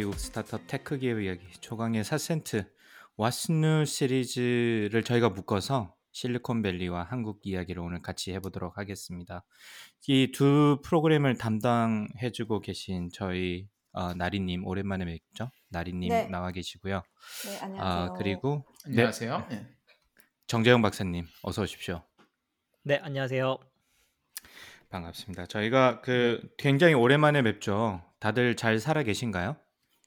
미국 스타트업 tech 기업 이야기 초강의 4센트 What's New 시리즈를 저희가 묶어서 실리콘밸리와 한국 이야기를 오늘 같이 해보도록 하겠습니다. 이 두 프로그램을 담당해주고 계신 저희 어, 나리님 오랜만에 뵙죠. 나리님 네. 나와 계시고요. 네, 안녕하세요. 아 그리고 안녕하세요. 네. 정재영 박사님 어서 오십시오. 네, 안녕하세요. 반갑습니다. 저희가 그 굉장히 오랜만에 뵙죠. 다들 잘 살아 계신가요?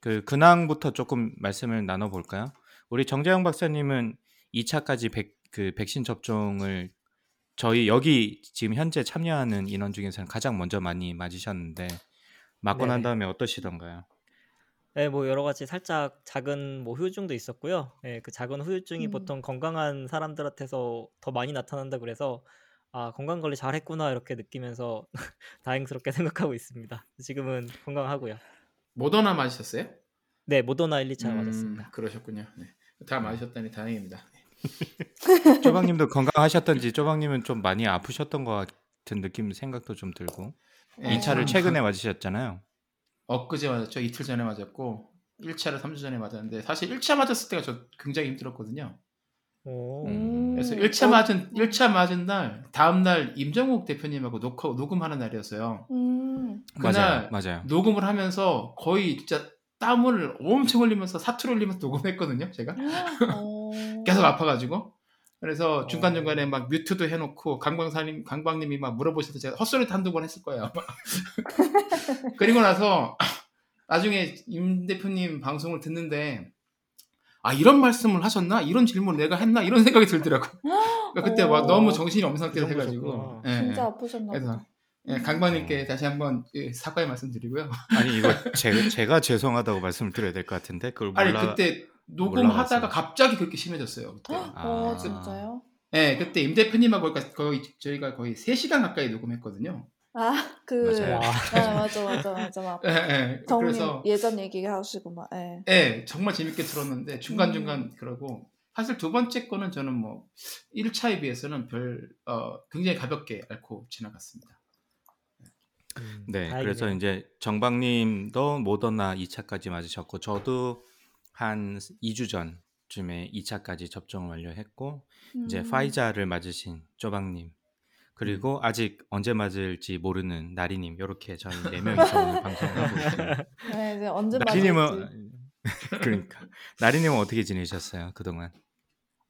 그 근황부터 조금 말씀을 나눠 볼까요? 우리 정재영 박사님은 2차까지 백, 그 백신 접종을 저희 여기 지금 현재 참여하는 인원 중에서는 가장 먼저 많이 맞으셨는데 맞고 난 네네. 다음에 어떠시던가요? 네, 뭐 여러 가지 살짝 작은 뭐 후유증도 있었고요. 네, 그 작은 후유증이 음. 보통 건강한 사람들한테서 더 많이 나타난다 그래서 아, 건강 관리 잘했구나 이렇게 느끼면서 다행스럽게 생각하고 있습니다. 지금은 건강하고요. 모더나 맞으셨어요? 네, 모더나 1, 2차 음, 맞았습니다. 그러셨군요. 네. 다 맞으셨다니 다행입니다. 쪼박님도 건강하셨던지 쪼박님은 좀 많이 아프셨던 것 같은 느낌 생각도 좀 들고 네, 2차를 저는 최근에 한- 맞으셨잖아요. 엊그제 맞았죠. 이틀 전에 맞았고 1차를 3주 전에 맞았는데 사실 1차 맞았을 때가 저 굉장히 힘들었거든요. 오, 음. 그래서 1차 어, 맞은 1차 맞은 날 다음 날 임정욱 대표님하고 녹화 녹음하는 날이었어요. 음. 맞아요, 그날 맞아요. 녹음을 하면서 거의 진짜 땀을 엄청 흘리면서 사투를 흘리면서 녹음했거든요. 제가 어. 계속 아파가지고 그래서 어. 중간 중간에 막 뮤트도 해놓고 강광사님 강광님이 막 물어보셔서 제가 헛소리 한두 번 했을 거예요. 아마. 그리고 나서 나중에 임 대표님 방송을 듣는데 아 이런 말씀을 하셨나 이런 질문 을 내가 했나 이런 생각이 들더라고. 그러니까 그때 막 어. 너무 정신이 없는 상태로 그 해가지고. 예, 진짜 예. 아프셨나 보다. 예, 강광님께 다시 한번 예, 사과의 말씀드리고요. 아니 이거 제, 제가 죄송하다고 말씀을 드려야 될 것 같은데 그걸 몰라 아니 그때 녹음하다가. 갑자기 그렇게 심해졌어요. 그때. 어, 아. 진짜요? 예, 그때 임 대표님하고 거의, 저희가 거의 3시간 가까이 녹음했거든요. 아, 그 맞아요. 와, 아, 맞아 맞아 맞아 막 예, 예. 그래서 예전 얘기 하시고 막 예. 예, 정말 재밌게 들었는데 중간 중간 음. 그러고 사실 두 번째 거는 저는 뭐 1차에 비해서는 별 어, 굉장히 가볍게 앓고 지나갔습니다. 음, 네, 다행이네요. 그래서 이제 정박님도 모더나 2차까지 맞으셨고 저도 한 2주 전쯤에 2차까지 접종을 완료했고 이제 음. 파이자를 맞으신 쪼박님 그리고 아직 언제 맞을지 모르는 나리님 이렇게 저희 네 명이서 오늘 방송을 하고 있습니다. 네, 이제 언제 맞을지. 나리님은 그러니까 나리님은 어떻게 지내셨어요 그동안?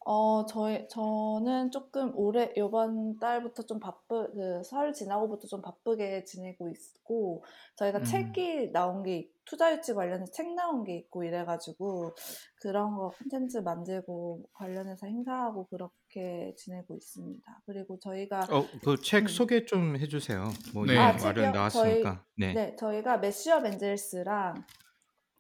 어, 저희, 저는 조금 올해, 요번 달부터 좀 바쁘, 그, 설 지나고부터 좀 바쁘게 지내고 있고, 저희가 음. 책이 나온 게, 있- 투자유치 관련해서 책 나온 게 있고 이래 가지고, 그런 거 콘텐츠 만들고 관련해서 행사하고 그렇게 지내고 있습니다. 그리고 저희가, 어 그 책 음. 소개 좀 해 주세요. 뭐 네. 아, 말은 책이요? 나왔으니까. 네. 네, 저희가 메시업 엔젤스랑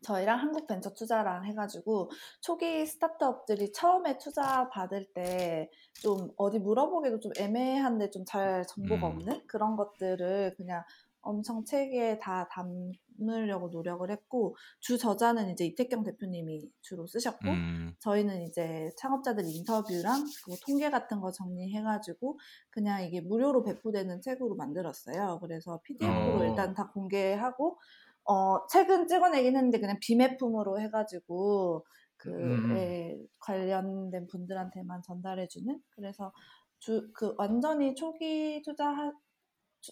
저희랑 한국 벤처 투자랑 해가지고 초기 스타트업들이 처음에 투자 받을 때 좀 어디 물어보기도 좀 애매한데 좀 잘 정보가 음. 없는 그런 것들을 그냥 엄청 책에 다 담으려고 노력을 했고 주 저자는 이제 이태경 대표님이 주로 쓰셨고 음, 저희는 이제 창업자들 인터뷰랑 그리고 통계 같은 거 정리해가지고 그냥 이게 무료로 배포되는 책으로 만들었어요. 그래서 PDF로 어. 일단 다 공개하고 어 책은 찍어내긴 했는데 그냥 비매품으로 해가지고 그 음. 예, 관련된 분들한테만 전달해주는 그래서 주 그 완전히 초기 투자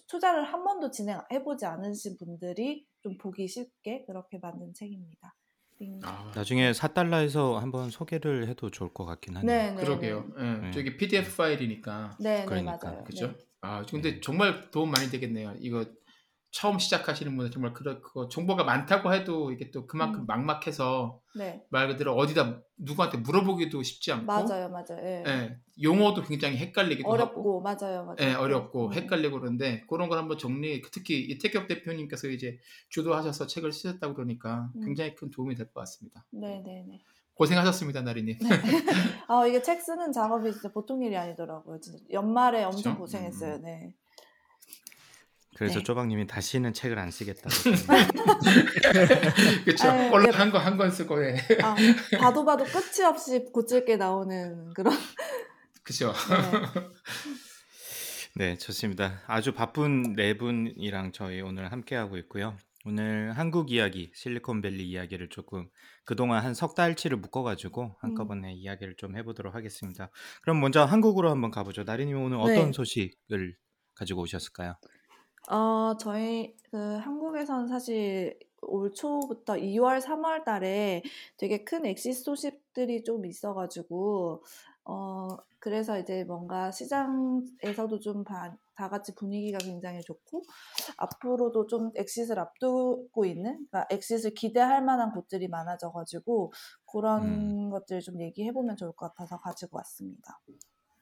투자를 한 번도 진행해보지 않으신 분들이 좀 보기 쉽게 그렇게 만든 책입니다. 빙. 아, 나중에 4달러에서 한번 소개를 해도 좋을 것 같긴 하네요. 네, 네, 그러게요. 네. 예, 네. 저기 PDF 파일이니까 네, 네, 그러니까, 맞아요. 그죠? 네. 아, 근데 정말 도움 많이 되겠네요. 이거 처음 시작하시는 분들 정말 그런 그 정보가 많다고 해도 이게 또 그만큼 음. 막막해서 네. 말 그대로 어디다 누구한테 물어보기도 쉽지 않고 맞아요, 맞아요. 예. 예, 용어도 굉장히 헷갈리기도 하고 어렵고 맞아요, 맞아요. 예, 어렵고 음. 헷갈리고 그러는데 그런 걸 한번 정리 특히 이태격 대표님께서 이제 주도하셔서 책을 쓰셨다고 그러니까 음. 굉장히 큰 도움이 될 것 같습니다. 네, 네, 네. 고생하셨습니다, 나리님. 아 이게 책 쓰는 작업이 진짜 보통 일이 아니더라고요. 진짜 연말에 엄청 그쵸? 고생했어요. 네. 그래서 네. 쪼박님이 다시는 책을 안 쓰겠다고. 그렇죠. 네. 한권 한권 쓰고 예. 아 봐도 봐도 끝이 없이 고칠 게 나오는 그런. 그렇죠. 네. 네, 좋습니다. 아주 바쁜 네 분이랑 저희 오늘 함께 하고 있고요. 오늘 한국 이야기, 실리콘밸리 이야기를 조금 그동안 한 석 달치를 묶어가지고 한꺼번에 이야기를 좀 해보도록 하겠습니다. 그럼 먼저 한국으로 한번 가보죠. 나리님 오늘 어떤 네. 소식을 가지고 오셨을까요? 어, 저희 그 한국에선 사실 올 초부터 2 월, 3 월 달에 되게 큰 엑시스 소식들이 좀 있어 가지고 어, 그래서 이제 뭔가 시장에서도 좀 다 같이 분위기가 굉장히 좋고 앞으로도 좀 exit을 앞두고 있는 그러니까 exit을 기대할 만한 곳들이 많아져 가지고 그런 음. 것들을 좀 얘기해 보면 좋을 것 같아서 가지고 왔습니다.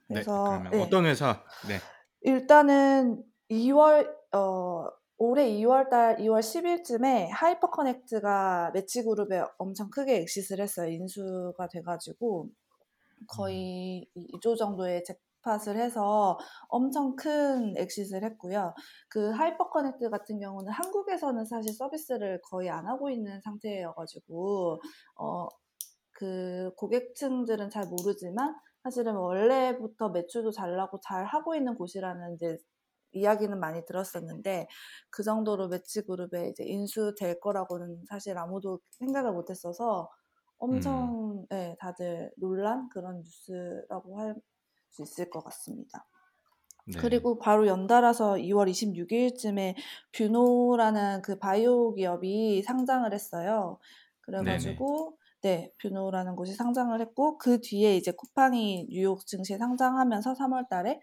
네, 그래서 그러면 네. 어떤 회사? 네, 일단은 2월 어 올해 2월달 2월 10일쯤에 하이퍼 커넥트가 매치 그룹에 엄청 크게 exit을 했어요. 인수가 돼가지고 거의 2조 정도의 잭팟을 해서 엄청 큰 엑시스를 했고요. 그 Hyperconnect 같은 경우는 한국에서는 사실 서비스를 거의 안 하고 있는 상태여가지고 어 그 고객층들은 잘 모르지만 사실은 원래부터 매출도 잘 나고 잘 하고 있는 곳이라는 이제 이야기는 많이 들었었는데 그 정도로 Match Group에 이제 인수될 거라고는 사실 아무도 생각을 못했어서 엄청 네, 다들 놀란 그런 뉴스라고 할 수 있을 것 같습니다. 네. 그리고 바로 연달아서 2월 26일쯤에 뷰노라는 그 바이오 기업이 상장을 했어요. 그래가지고 네, 뷰노라는 곳이 상장을 했고 그 뒤에 이제 쿠팡이 뉴욕 증시에 상장하면서 3월 달에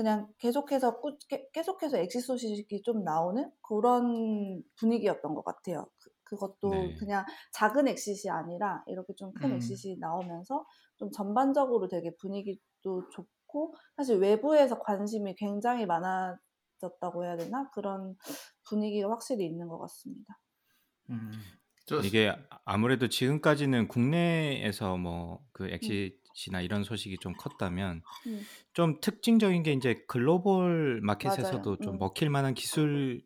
그냥 계속해서 꾸, 게- 계속해서 엑시 소식이 좀 나오는 그런 분위기였던 것 같아요. 그, 그것도 네. 그냥 작은 엑시이 아니라 이렇게 좀 큰 음. 엑시이 나오면서 좀 전반적으로 되게 분위기도 좋고 사실 외부에서 관심이 굉장히 많아졌다고 해야 되나 그런 분위기가 확실히 있는 것 같습니다. 음. 저 이게 아무래도 지금까지는 국내에서 뭐 그 exit나 이런 소식이 좀 컸다면 음. 좀 특징적인 게 이제 글로벌 마켓에서도 맞아요. 좀 음. 먹힐 만한 기술력을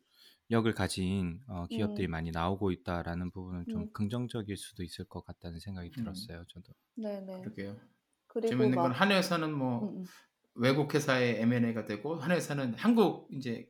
가진 어, 기업들이 음. 많이 나오고 있다라는 부분은 좀 음. 긍정적일 수도 있을 것 같다는 생각이 음. 들었어요. 저도. 네네. 그러게요. 그리고 재밌는 건 막 한 회사는 뭐 음, 음. 외국 회사의 M&A가 되고 한 회사는 한국 이제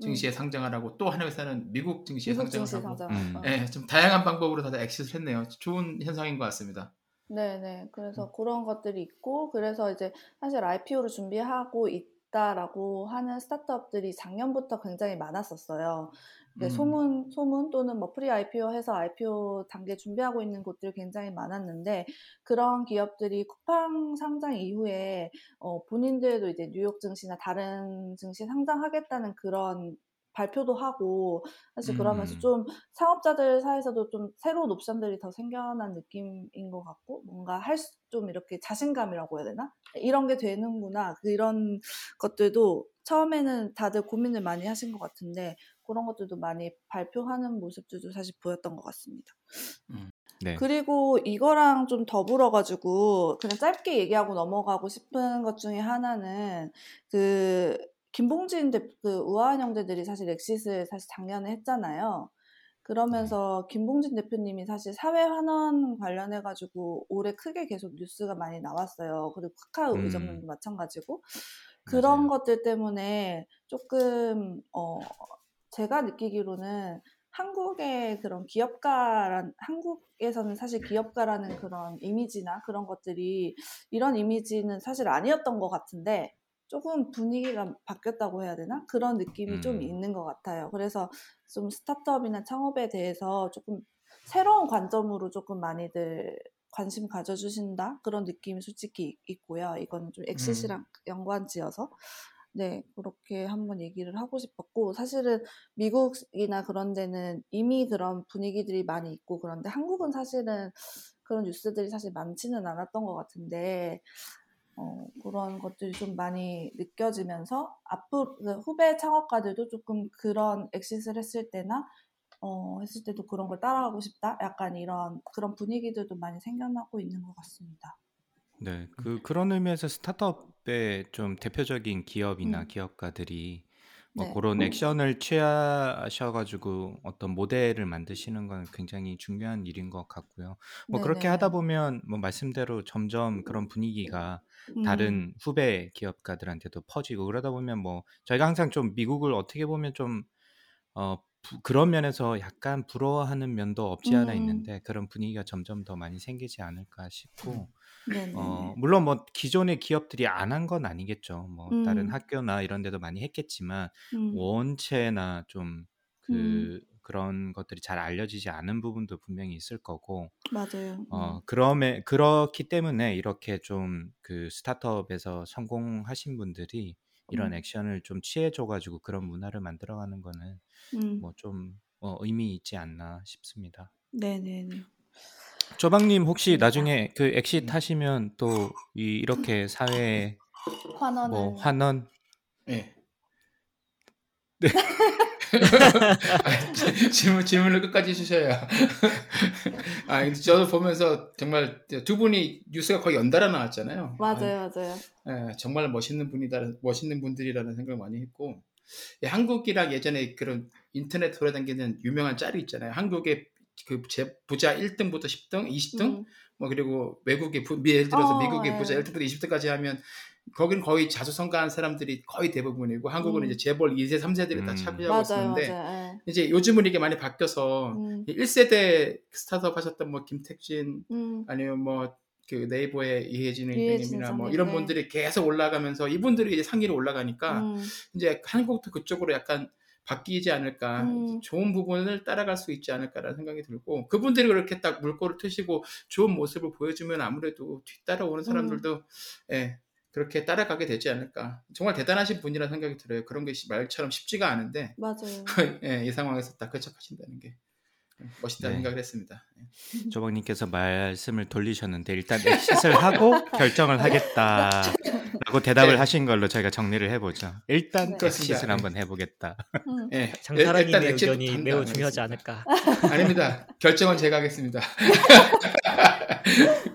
증시에 상장을 하고 또 한 회사는 미국 증시에 미국 상장을 증시 하고 상장. 음. 어. 예, 좀 다양한 방법으로 다들 엑시스를 했네요. 좋은 현상인 것 같습니다. 네네. 그래서 음. 그런 것들이 있고, 그래서 이제 사실 IPO를 준비하고 있다라고 하는 스타트업들이 작년부터 굉장히 많았었어요. 네, 음. 소문, 소문 또는 뭐 pre IPO 해서 IPO 단계 준비하고 있는 곳들이 굉장히 많았는데, 그런 기업들이 쿠팡 상장 이후에, 어, 본인들도 이제 뉴욕 증시나 다른 증시 상장하겠다는 그런 발표도 하고, 사실 그러면서 음. 좀 창업자들 사이에서도 좀 새로운 옵션들이 더 생겨난 느낌인 것 같고, 뭔가 할 좀 이렇게 자신감이라고 해야 되나? 이런 게 되는구나. 그런 것들도 처음에는 다들 고민을 많이 하신 것 같은데, 그런 것들도 많이 발표하는 모습들도 사실 보였던 것 같습니다. 네. 그리고 이거랑 좀 더불어 가지고 그냥 짧게 얘기하고 넘어가고 싶은 것 중에 하나는 그 김봉진 대, 그 우아한 형제들이 사실 엑시스 사실 작년에 했잖아요. 그러면서 김봉진 대표님이 사실 사회 환원 관련해 가지고 올해 크게 계속 뉴스가 많이 나왔어요. 그리고 카카오 음. 의장님도 마찬가지고. 그런 맞아요. 것들 때문에 조금, 어, 제가 느끼기로는 한국의 그런 기업가란, 한국에서는 사실 기업가라는 그런 이미지나 그런 것들이 이런 이미지는 사실 아니었던 것 같은데 조금 분위기가 바뀌었다고 해야 되나? 그런 느낌이 좀 음. 있는 것 같아요. 그래서 좀 스타트업이나 창업에 대해서 조금 새로운 관점으로 조금 많이들 관심 가져주신다? 그런 느낌이 솔직히 있고요. 이거는 좀 exit이랑 연관지어서. 네, 그렇게 한번 얘기를 하고 싶었고, 사실은 미국이나 그런 데는 이미 그런 분위기들이 많이 있고, 그런데 한국은 사실은 그런 뉴스들이 사실 많지는 않았던 것 같은데, 어, 그런 것들이 좀 많이 느껴지면서, 앞으로, 그 후배 창업가들도 조금 그런 엑시스를 했을 때나, 어, 했을 때도 그런 걸 따라가고 싶다? 약간 이런, 그런 분위기들도 많이 생겨나고 있는 것 같습니다. 네, 그 그런 의미에서 스타트업의 좀 대표적인 기업이나 음. 기업가들이 뭐 네. 그런 액션을 취하셔가지고 어떤 모델을 만드시는 건 굉장히 중요한 일인 것 같고요. 뭐 그렇게 네네. 하다 보면 뭐 말씀대로 점점 그런 분위기가 음, 다른 후배 기업가들한테도 퍼지고 그러다 보면 뭐 저희가 항상 좀 미국을 어떻게 보면 좀 어, 부- 그런 면에서 약간 부러워하는 면도 없지 않아 음, 있는데 그런 분위기가 점점 더 많이 생기지 않을까 싶고 네네네. 어, 물론 뭐 기존의 기업들이 안 한 건 아니겠죠. 뭐 다른 음, 학교나 이런 데도 많이 했겠지만 음, 원체나 좀 음, 그 그런 것들이 잘 알려지지 않은 부분도 분명히 있을 거고 맞아요. 어, 음, 그럼에 그렇기 때문에 이렇게 좀 그 스타트업에서 성공하신 분들이 이런 음, 액션을 좀 취해줘 가지고 그런 문화를 만들어 가는 거는 음, 뭐좀 어, 의미 있지 않나 싶습니다. 네네네. 조방님 혹시 맞습니다. 나중에 그 exit 네. 하시면 또 이, 이렇게 사회에 뭐 환원을, 환원 예. 네. 아, 지- 질문 질문을 끝까지 해주셔야. 아, 근데 저도 보면서 정말 두 분이 뉴스가 거의 연달아 나왔잖아요. 아, 맞아요, 맞아요. 예, 정말 멋있는 분이다, 멋있는 분들이라는 생각 을 많이 했고, 예, 한국이랑 예전에 그런 인터넷 돌아다니는 유명한 짤이 있잖아요. 한국의 그 제- 부자 1등부터 10등, 20등, 음, 뭐 그리고 외국의 부, 미- 예를 들어서 어, 미국의 부자 예. 1등부터 20등까지 하면 거기는 거의 자수성가한 사람들이 거의 대부분이고 한국은 음, 이제 재벌 2세, 3세들이 다 음. 차지하고 맞아요, 있었는데 맞아요. 예. 이제 요즘은 이게 많이 바뀌어서 음, 1세대 스타트업 하셨던 뭐 김택진 음, 아니면 뭐 그 네이버의 이혜진 선생님이나 뭐 이런 네. 분들이 계속 올라가면서 이분들이 이제 상위로 올라가니까 음, 이제 한국도 그쪽으로 약간 바뀌지 않을까 음, 좋은 부분을 따라갈 수 있지 않을까라는 생각이 들고 그분들이 그렇게 딱 물꼬를 트시고 좋은 모습을 보여주면 아무래도 뒤따라오는 음, 사람들도 예, 그렇게 따라가게 되지 않을까 정말 대단하신 분이라는 생각이 들어요 그런 게 말처럼 쉽지가 않은데 맞아요. 예, 이 상황에서 딱 개척하신다는 게 멋있다는 네. 생각을 했습니다. 예. 조방님께서 말씀을 돌리셨는데 일단 exit를 하고 결정을 하겠다 라고 대답을 네. 하신 걸로 저희가 정리를 해보죠. 일단 네. 그렇습니다. exit를 한번 해보겠다. 음, 예, 장사라님의 일단 exit 의견이 매우 중요하지 하겠습니다. 않을까. 아닙니다. 결정은 제가 하겠습니다.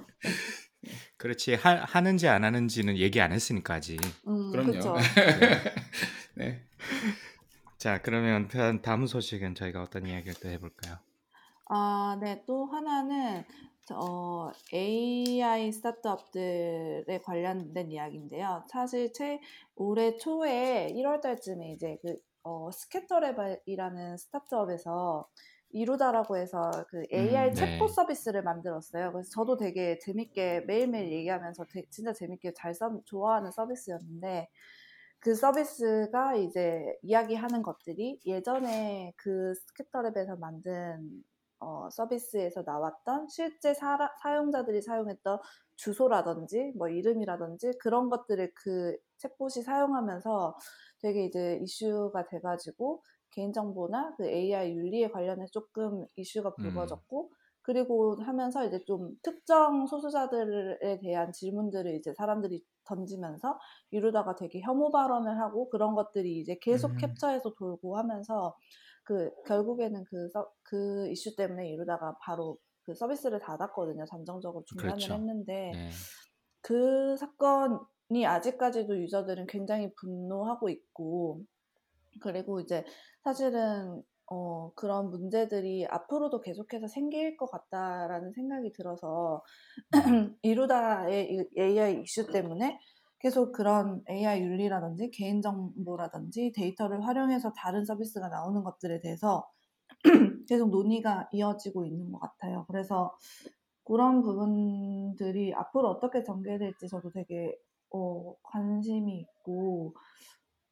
그렇지 하, 하는지 안 하는지는 얘기 안 했으니까 아직. 음, 그럼요. 네. 자 그러면 다음 소식은 저희가 어떤 이야기를 또 해볼까요? 아, 네. 또 하나는 저, 어, AI 스타트업들에 관련된 이야기인데요. 사실 최 올해 초에 1월 달쯤에 이제 그 어, 스캐터랩이라는 스타트업에서 이루다라고 해서 그 AI 음, 챗봇 네. 서비스를 만들었어요. 그래서 저도 되게 재밌게 매일매일 얘기하면서 되- 진짜 재밌게 잘 써, 좋아하는 서비스였는데 그 서비스가 이제 이야기하는 것들이 예전에 그 스캐터랩에서 만든 어, 서비스에서 나왔던 실제 사, 사용자들이 사용했던 주소라든지 뭐 이름이라든지 그런 것들을 그 챗봇이 사용하면서 되게 이제 이슈가 돼가지고 개인정보나 그 AI 윤리에 관련해 조금 이슈가 음. 불거졌고 그리고 하면서 이제 좀 특정 소수자들에 대한 질문들을 이제 사람들이 던지면서 이루다가 되게 혐오 발언을 하고 그런 것들이 이제 계속 음. 캡처해서 돌고 하면서 그 결국에는 그, 서, 그 이슈 때문에 이루다가 바로 그 서비스를 닫았거든요. 잠정적으로 중단을 그렇죠. 했는데 네. 그 사건이 아직까지도 유저들은 굉장히 분노하고 있고 그리고 이제 사실은 어, 그런 문제들이 앞으로도 계속해서 생길 것 같다라는 생각이 들어서 음. 이루다의 이 AI 이슈 때문에 계속 그런 AI 윤리라든지 개인정보라든지 데이터를 활용해서 다른 서비스가 나오는 것들에 대해서 계속 논의가 이어지고 있는 것 같아요. 그래서 그런 부분들이 앞으로 어떻게 전개될지 저도 되게 어, 관심이 있고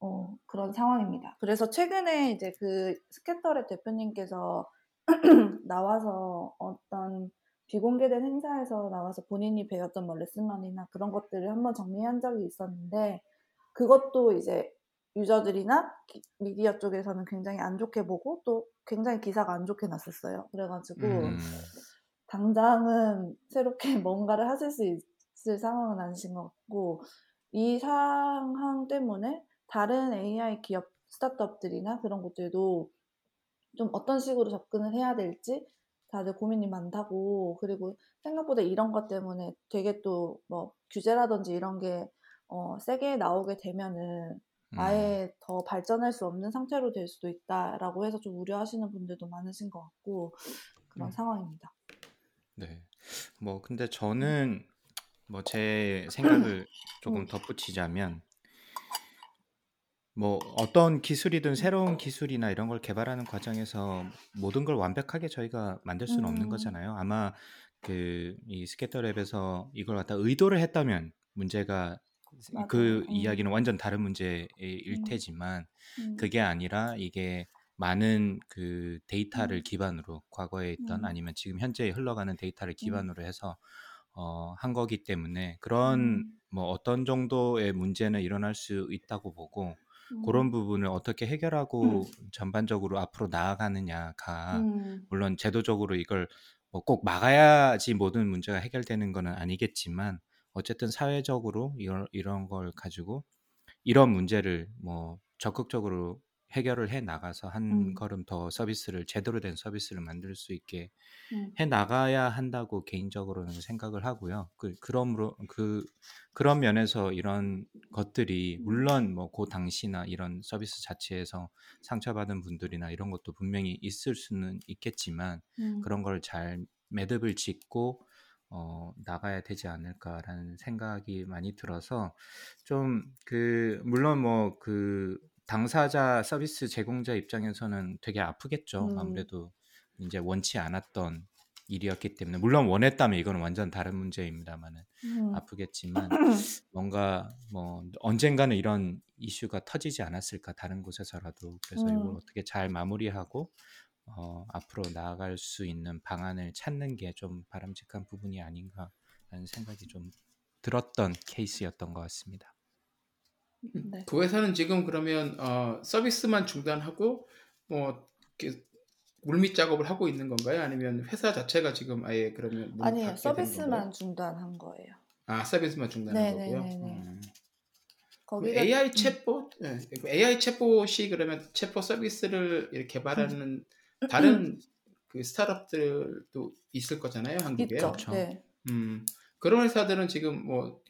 어, 그런 상황입니다. 그래서 최근에 이제 그 스캐터랩 대표님께서 나와서 어떤 비공개된 행사에서 나와서 본인이 배웠던 뭐 레슨런이나 그런 것들을 한번 정리한 적이 있었는데 그것도 이제 유저들이나 기- 미디어 쪽에서는 굉장히 안 좋게 보고 또 굉장히 기사가 안 좋게 났었어요. 그래가지고 음. 당장은 새롭게 뭔가를 하실 수 있을 상황은 아니신 것 같고 이 상황 때문에 다른 AI 기업 스타트업들이나 그런 곳들도 좀 어떤 식으로 접근을 해야 될지 다들 고민이 많다고 그리고 생각보다 이런 것 때문에 되게 또 뭐 규제라든지 이런 게 어, 세게 나오게 되면은 음. 아예 더 발전할 수 없는 상태로 될 수도 있다라고 해서 좀 우려하시는 분들도 많으신 것 같고 그런 음. 상황입니다. 네. 뭐 근데 저는 뭐 제 생각을 조금 음. 덧붙이자면 뭐 어떤 기술이든 새로운 기술이나 이런 걸 개발하는 과정에서 모든 걸 완벽하게 저희가 만들 수는 없는 음. 거잖아요. 아마 그 이 스케터랩에서 이걸 갖다 의도를 했다면 문제가 맞아요. 그 음. 이야기는 완전 다른 문제일 음. 테지만 음. 그게 아니라 이게 많은 그 데이터를 음. 기반으로 과거에 있던 음. 아니면 지금 현재 흘러가는 데이터를 음. 기반으로 해서 어, 한 거기 때문에 그런 음. 뭐 어떤 정도의 문제는 일어날 수 있다고 보고 그런 음. 부분을 어떻게 해결하고 전반적으로 앞으로 나아가느냐가 음. 물론 제도적으로 이걸 뭐 꼭 막아야지 모든 문제가 해결되는 거는 아니겠지만 어쨌든 사회적으로 이런 이런 걸 가지고 이런 문제를 뭐 적극적으로 해결을 해 나가서 한 음. 걸음 더 서비스를 제대로 된 서비스를 만들 수 있게 음. 해 나가야 한다고 개인적으로는 생각을 하고요. 그 그러므로 그 그런 면에서 이런 것들이 음. 물론 뭐 그 당시나 이런 서비스 자체에서 상처받은 분들이나 이런 것도 분명히 있을 수는 있겠지만 음. 그런 걸 잘 매듭을 짓고 어, 나가야 되지 않을까라는 생각이 많이 들어서 좀 그 물론 뭐그 당사자 서비스 제공자 입장에서는 되게 아프겠죠. 음. 아무래도 이제 원치 않았던 일이었기 때문에 물론 원했다면 이거는 완전 다른 문제입니다만은 음. 아프겠지만 뭔가 뭐 언젠가는 이런 이슈가 터지지 않았을까 다른 곳에서라도 그래서 이걸 음. 어떻게 잘 마무리하고 어, 앞으로 나아갈 수 있는 방안을 찾는 게 좀 바람직한 부분이 아닌가라는 생각이 좀 들었던 케이스였던 것 같습니다. 네. 그 회사는 지금 그러면 어, 서비스만 중단하고 뭐 이렇게 물밑 작업을 하고 있는 건가요? 아니면 회사 자체가 지금 아예 그러면 아니에요. 된 서비스만 건가요? 중단한 거예요. 아 서비스만 중단한 거고요. 네네네네. 음. 그 거기가 AI 음. 챗봇, 예, 그 AI 챗봇이 그러면 챗봇 서비스를 이렇게 개발하는 다른 그 스타트업들도 있을 거잖아요, 한국에. 있죠. 그렇죠. 네. 음, 그런 회사들은 지금 뭐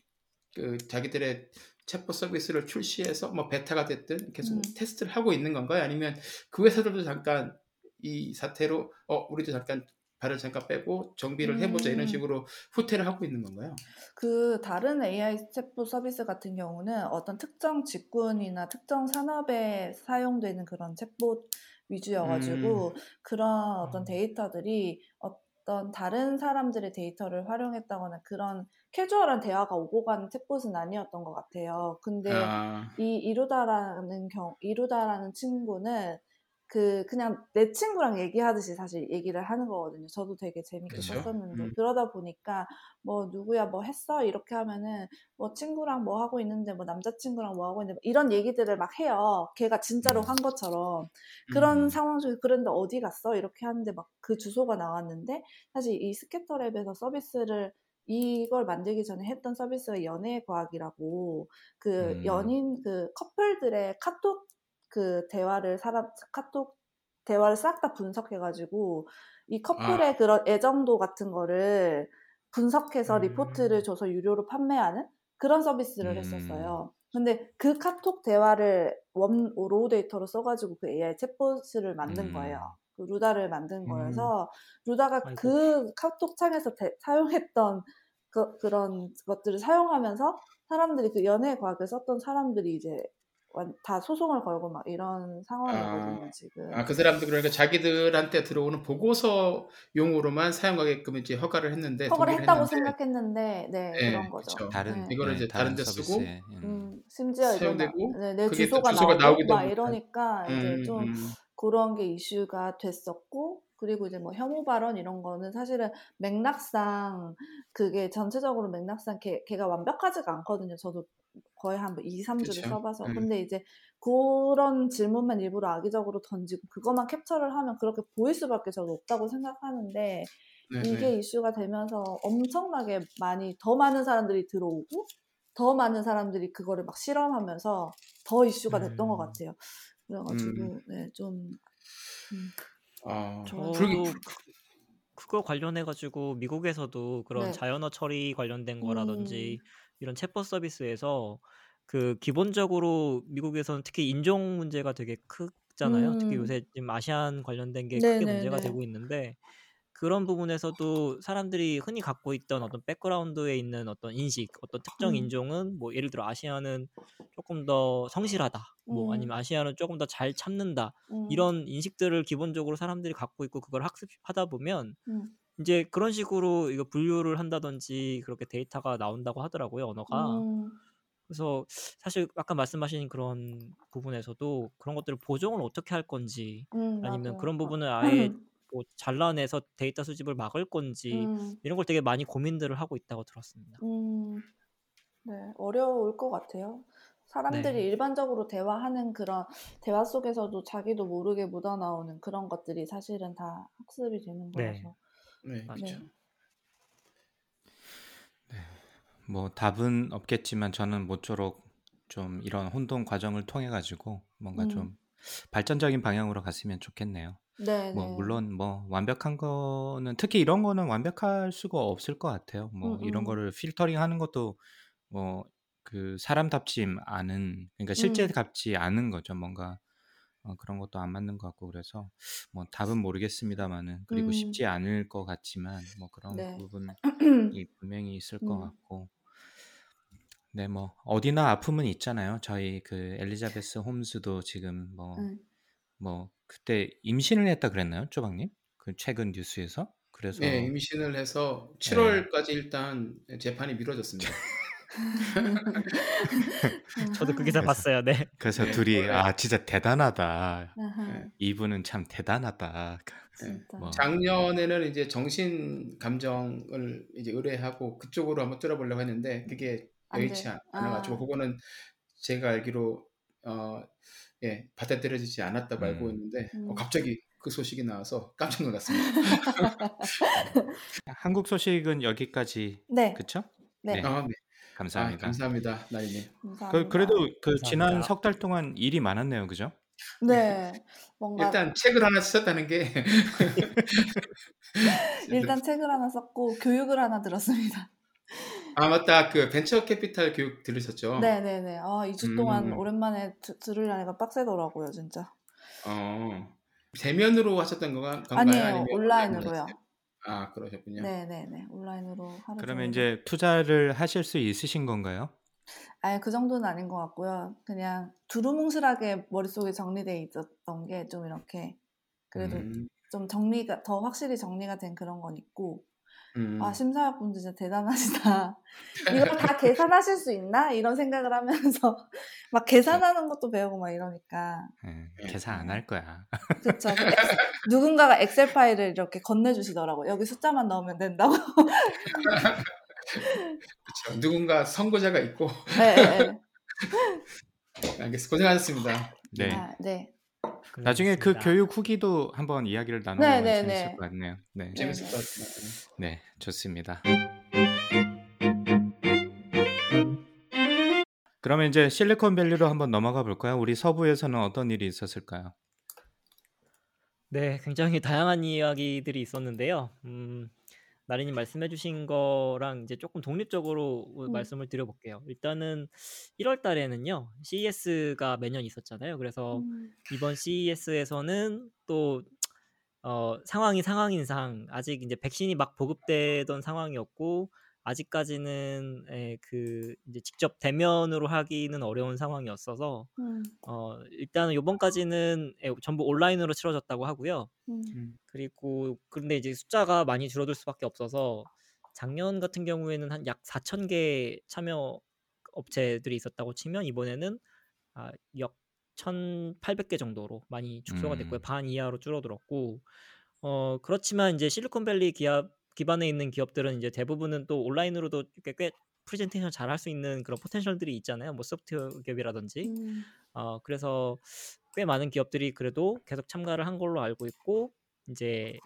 그 자기들의 챗봇 서비스를 출시해서 뭐 베타가 됐든 계속 음. 테스트를 하고 있는 건가요? 아니면 그 회사들도 잠깐 이 사태로 어 우리도 잠깐 발을 잠깐 빼고 정비를 해보자 이런 음. 식으로 후퇴를 하고 있는 건가요? 그 다른 AI 챗봇 서비스 같은 경우는 어떤 특정 직군이나 특정 산업에 사용되는 그런 챗봇 위주여가지고 음. 그런 어떤 음. 데이터들이 어 떤 다른 사람들의 데이터를 활용했다거나 그런 캐주얼한 대화가 오고 가는 챗봇은 아니었던 것 같아요. 근데 아, 이 이루다라는 경 이루다라는 친구는 그 그냥 내 친구랑 얘기하듯이 사실 얘기를 하는 거거든요. 저도 되게 재밌게 그쵸. 봤었는데 음. 그러다 보니까 뭐 누구야 뭐 했어 이렇게 하면은 뭐 친구랑 뭐 하고 있는데 뭐 남자친구랑 뭐 하고 있는데 뭐 이런 얘기들을 막 해요. 걔가 진짜로 음. 한 것처럼 그런 음. 상황 중에 그런데 어디 갔어 이렇게 하는데 막 그 주소가 나왔는데 사실 이 스케터랩에서 서비스를 이걸 만들기 전에 했던 서비스가 연애의 과학이라고 그 음. 연인 그 커플들의 카톡 그 대화를 사람 카톡 대화를 싹 다 분석해가지고 이 커플의 아. 그런 애정도 같은 거를 분석해서 음. 리포트를 줘서 유료로 판매하는 그런 서비스를 음. 했었어요. 근데 그 카톡 대화를 원 raw data로 써가지고 그 AI 챗봇을 만든 음. 거예요. 그 루다를 만든 음. 거여서 루다가 아이고. 그 카톡 창에서 대- 사용했던 그, 그런 것들을 사용하면서 사람들이 그 연애 과학을 썼던 사람들이 이제 완- 다 소송을 걸고 막 이런 상황이거든요 지금. 아, 그 사람들 그러니까 자기들한테 들어오는 보고서 용으로만 사용하게끔 이제 허가를 했는데 허가를 했다고 했는데 생각했는데 네, 네, 그런 거죠. 그쵸. 다른 네. 이거를 네, 이제 다른 데 쓰고 서비스에, 음. 음, 심지어 이제 나, 사용되고 네, 내 주소가, 주소가 나오고 막 이러니까 이제 음, 좀 음. 그런 게 이슈가 됐었고 그리고 이제 뭐 혐오 발언 이런 거는 사실은 맥락상 그게 전체적으로 맥락상 걔, 걔가 완벽하지가 않거든요. 저도 거의 한 2, 3주를 그쵸. 써봐서. 음. 근데 이제 그런 질문만 일부러 악의적으로 던지고 그것만 캡처를 하면 그렇게 보일 수밖에 저는 없다고 생각하는데 네, 이게 네. 이슈가 되면서 엄청나게 많이 더 많은 사람들이 들어오고 더 많은 사람들이 그거를 막 실험하면서 더 이슈가 됐던 것 음. 같아요. 그래가지고 음. 네, 좀 음, 아, 저도 저도 그, 거 관련해 가지고 미국에서도 그런 네. 자연어 처리 관련된 음, 거라든지 이런 챗봇 서비스에서 그 기본적으로 미국에서는 특히 인종 문제가 되게 크잖아요. 특히 음, 요새 지금 아시안 관련된 게 크게 문제가 네네네. 되고 있는데 그런 부분에서도 사람들이 흔히 갖고 있던 어떤 백그라운드에 있는 어떤 인식, 어떤 특정 음, 인종은 뭐 예를 들어 아시아는 조금 더 성실하다, 뭐 음, 아니면 아시아는 조금 더 잘 참는다 음, 이런 인식들을 기본적으로 사람들이 갖고 있고 그걸 학습하다 보면 음, 이제 그런 식으로 이거 분류를 한다든지 그렇게 데이터가 나온다고 하더라고요 언어가. 음, 그래서 사실 아까 말씀하신 그런 부분에서도 그런 것들을 보정을 어떻게 할 건지 음, 아니면 맞아요. 그런 어, 부분을 아예 뭐 잘라내서 데이터 수집을 막을 건지 음, 이런 걸 되게 많이 고민들을 하고 있다고 들었습니다. 음, 네, 어려울 것 같아요. 사람들이 네. 일반적으로 대화하는 그런 대화 속에서도 자기도 모르게 묻어나오는 그런 것들이 사실은 다 학습이 되는 네. 거라서. 네, 맞아요. 그렇죠. 네. 뭐 답은 없겠지만 저는 모쪼록 좀 이런 혼동 과정을 통해 가지고 뭔가 음, 좀 발전적인 방향으로 갔으면 좋겠네요. 뭐 네네. 물론 뭐 완벽한 거는 특히 이런 거는 완벽할 수가 없을 것 같아요. 음, 뭐 이런 음, 거를 필터링 하는 것도 뭐 그 사람답지 않은 그러니까 음, 실제답지 않은 거죠. 뭔가 어, 그런 것도 안 맞는 것 같고 그래서 뭐 답은 모르겠습니다만은 그리고 음, 쉽지 않을 것 같지만 뭐 그런 네. 부분이 분명히 있을 것 음, 같고 네 뭐 어디나 아픔은 있잖아요. 저희 그 엘리자베스 홈즈도 지금 뭐 음. 뭐 그때 임신을 했다 그랬나요, 쪼박님? 그 최근 뉴스에서 네, 그래서 임신을 해서 예. 7월까지 일단 재판이 미뤄졌습니다. 저도 그 기사 그래서 봤어요. 네. 그래서 네, 둘이 원래 아 진짜 대단하다. 네, 이분은 참 대단하다. 네. 진짜. 뭐 작년에는 이제 정신 감정을 이제 의뢰하고 그쪽으로 한번 뚫어보려고 했는데 그게 안 여의치 않아가지고 아, 그거는 제가 알기로 어, 예, 받아들여지지 않았다고 알고 음. 있는데 어, 음. 갑자기 그 소식이 나와서 깜짝 놀랐습니다. 한국 소식은 여기까지 네, 그쵸? 네, 네. 아, 네. 아, 감사합니다. 감사합니다, 나리님. 그 감사합니다. 그래도 그 지난 감사합니다. 석달 동안 일이 많았네요. 그죠? 네, 뭔가 일단 책을 하나 쓰셨다는 게 일단 책을 하나 썼고 교육을 하나 들었습니다. 아 맞다 그 벤처 캐피탈 교육 들으셨죠? 네네네. 아, 2주 동안 음. 오랜만에 드, 들으려니까 빡세더라고요, 진짜. 어 대면으로 하셨던 건가, 건가요? 아니에요, 아니면 온라인으로요. 아 그러셨군요. 네네네. 온라인으로 하루 그러면. 이제 투자를 하실 수 있으신 건가요? 아예 그 정도는 아닌 것 같고요. 그냥 두루뭉실하게 머릿속에 정리돼 있었던 게 좀 이렇게 그래도 음, 좀 정리가 더 확실히 정리가 된 그런 건 있고 음. 아 심사위원분들 진짜 대단하시다. 이걸 다 계산하실 수 있나 이런 생각을 하면서 막 계산하는 것도 배우고 막 이러니까 예, 계산 안 할 거야. 그쵸. 그 엑- 누군가가 엑셀 파일을 이렇게 건네주시더라고. 요 여기 숫자만 넣으면 된다고. 그렇죠. 누군가 선고자가 있고 네, 네, 알겠습니다. 고생하셨습니다. 네. 아, 네. 나중에 그. 교육 후기도 한번 이야기를 나눠보면 네, 네, 재밌을 네. 것 같네요. 네. 네. 재밌을 것 같습니다. 네, 좋습니다. 그러면 이제 실리콘밸리로 한번 넘어가 볼까요? 우리 서부에서는 어떤 일이 있었을까요? 네, 굉장히 다양한 이야기들이 있었는데요. 음, 나리님 말씀해주신 거랑 이제 조금 독립적으로 음. 말씀을 드려볼게요. 일단은 1월 달에는요, CES가 매년 있었잖아요. 그래서 음, 이번 CES에서는 또 어, 상황이 상황인상 아직 이제 백신이 막 보급되던 상황이었고 아직까지는 에, 그 이제 직접 대면으로 하기는 어려운 상황이었어서 음, 어, 일단은 요번까지는 에, 전부 온라인으로 치러졌다고 하고요. 음, 그리고 근데 이제 숫자가 많이 줄어들 수밖에 없어서 작년 같은 경우에는 한 약 4천 개 참여 업체들이 있었다고 치면 이번에는 아, 역 1,800개 정도로 많이 축소가 됐고요. 음. 반 이하로 줄어들었고 어 그렇지만 이제 실리콘밸리 기업 기반에 있는 기업들은 이제 대부분은 또 온라인으로도 꽤, 꽤 프레젠테이션 잘 할 수 있는 그런 potential들이 있잖아요. 뭐 소프트웨어 기업이라든지. 음. 어 그래서 꽤 많은 기업들이 그래도 계속 참가를 한 걸로 알고 있고 이제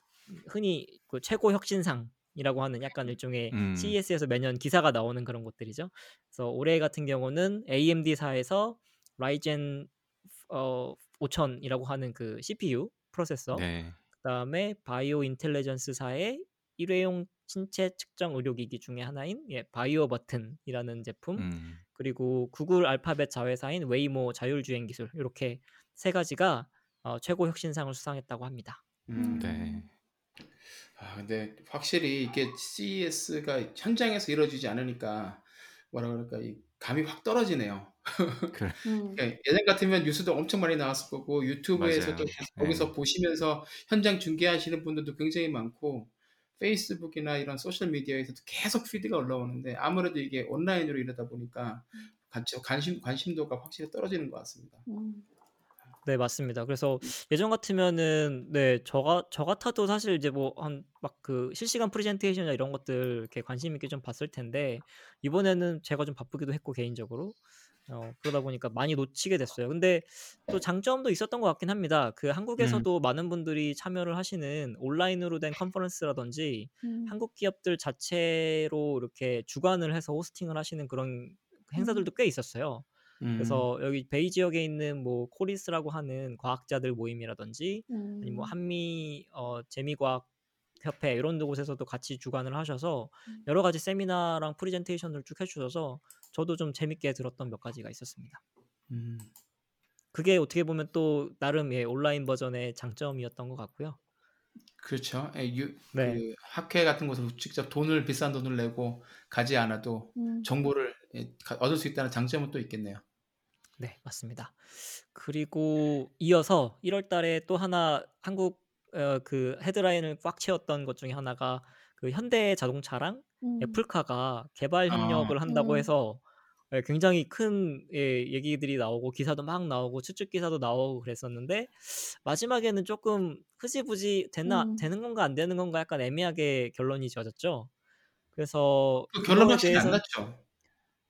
흔히 그 최고 혁신상 이라고 하는 약간 일종의 음. CES에서 매년 기사가 나오는 그런 것들이죠. 그래서 올해 같은 경우는 AMD사에서 라이젠 어 5000이라고 하는 그 CPU 프로세서 네. 그다음에 바이오 인텔리전스사의 일회용 신체 측정 의료기기 중에 하나인 예, 바이오 버튼이라는 제품 음. 그리고 구글 알파벳 자회사인 웨이모 자율주행 기술 이렇게 세 가지가 어, 최고 혁신상을 수상했다고 합니다. 음. 네. 아, 근데 확실히 이게 CES가 현장에서 이루어지지 않으니까 뭐라 그럴까 이 감이 확 떨어지네요. 그래. 음. 예, 예전 같으면 뉴스도 엄청 많이 나왔을 거고 유튜브에서도 맞아요. 계속 거기서 네. 보시면서 현장 중계하시는 분들도 굉장히 많고 페이스북이나 이런 소셜 미디어에서도 계속 feed가 올라오는데 아무래도 이게 온라인으로 이러다 보니까 관심 관심 관심도가 확실히 떨어지는 것 같습니다. 음. 네 맞습니다. 그래서 예전 같으면은 네 저가 저 같아도 사실 이제 뭐 한 막 그 실시간 프레젠테이션이나 이런 것들 이렇게 관심 있게 좀 봤을 텐데 이번에는 제가 좀 바쁘기도 했고 개인적으로 어 그러다 보니까 많이 놓치게 됐어요. 근데 또 장점도 있었던 것 같긴 합니다. 그 한국에서도 많은 분들이 참여를 하시는 온라인으로 된 컨퍼런스라든지 음. 한국 기업들 자체로 이렇게 주관을 해서 호스팅을 하시는 그런 행사들도 꽤 있었어요. 음. 그래서 여기 베이 지역에 있는 뭐 코리스라고 하는 과학자들 모임이라든지 음. 아니 뭐 한미 어 재미과학 협회 이런 곳에서도 같이 주관을 하셔서 음. 여러 가지 세미나랑 프레젠테이션을 쭉 해주셔서 저도 좀 재밌게 들었던 몇 가지가 있었습니다. 음. 그게 어떻게 보면 또 나름 의 온라인 버전의 장점이었던 것 같고요. 그렇죠. 예, 유, 네. 그 학회 같은 곳으로 직접 돈을 비싼 돈을 내고 가지 않아도 음. 정보를 예, 가- 얻을 수 있다는 장점은 또 있겠네요. 네, 맞습니다. 그리고 이어서 1월 달에 또 하나 한국 어, 그 헤드라인을 꽉 채웠던 것 중에 하나가 그 현대 자동차랑 음. 애플카가 개발 아. 협력을 한다고 음. 해서 예, 굉장히 큰 예, 얘기들이 나오고 기사도 막 나오고 추측 기사도 나오고 그랬었는데 마지막에는 조금 흐지부지 되나 음. 되는 건가 안 되는 건가 약간 애매하게 결론이 지어졌죠. 그래서 그 결론 확실히 안 대해서- 났죠.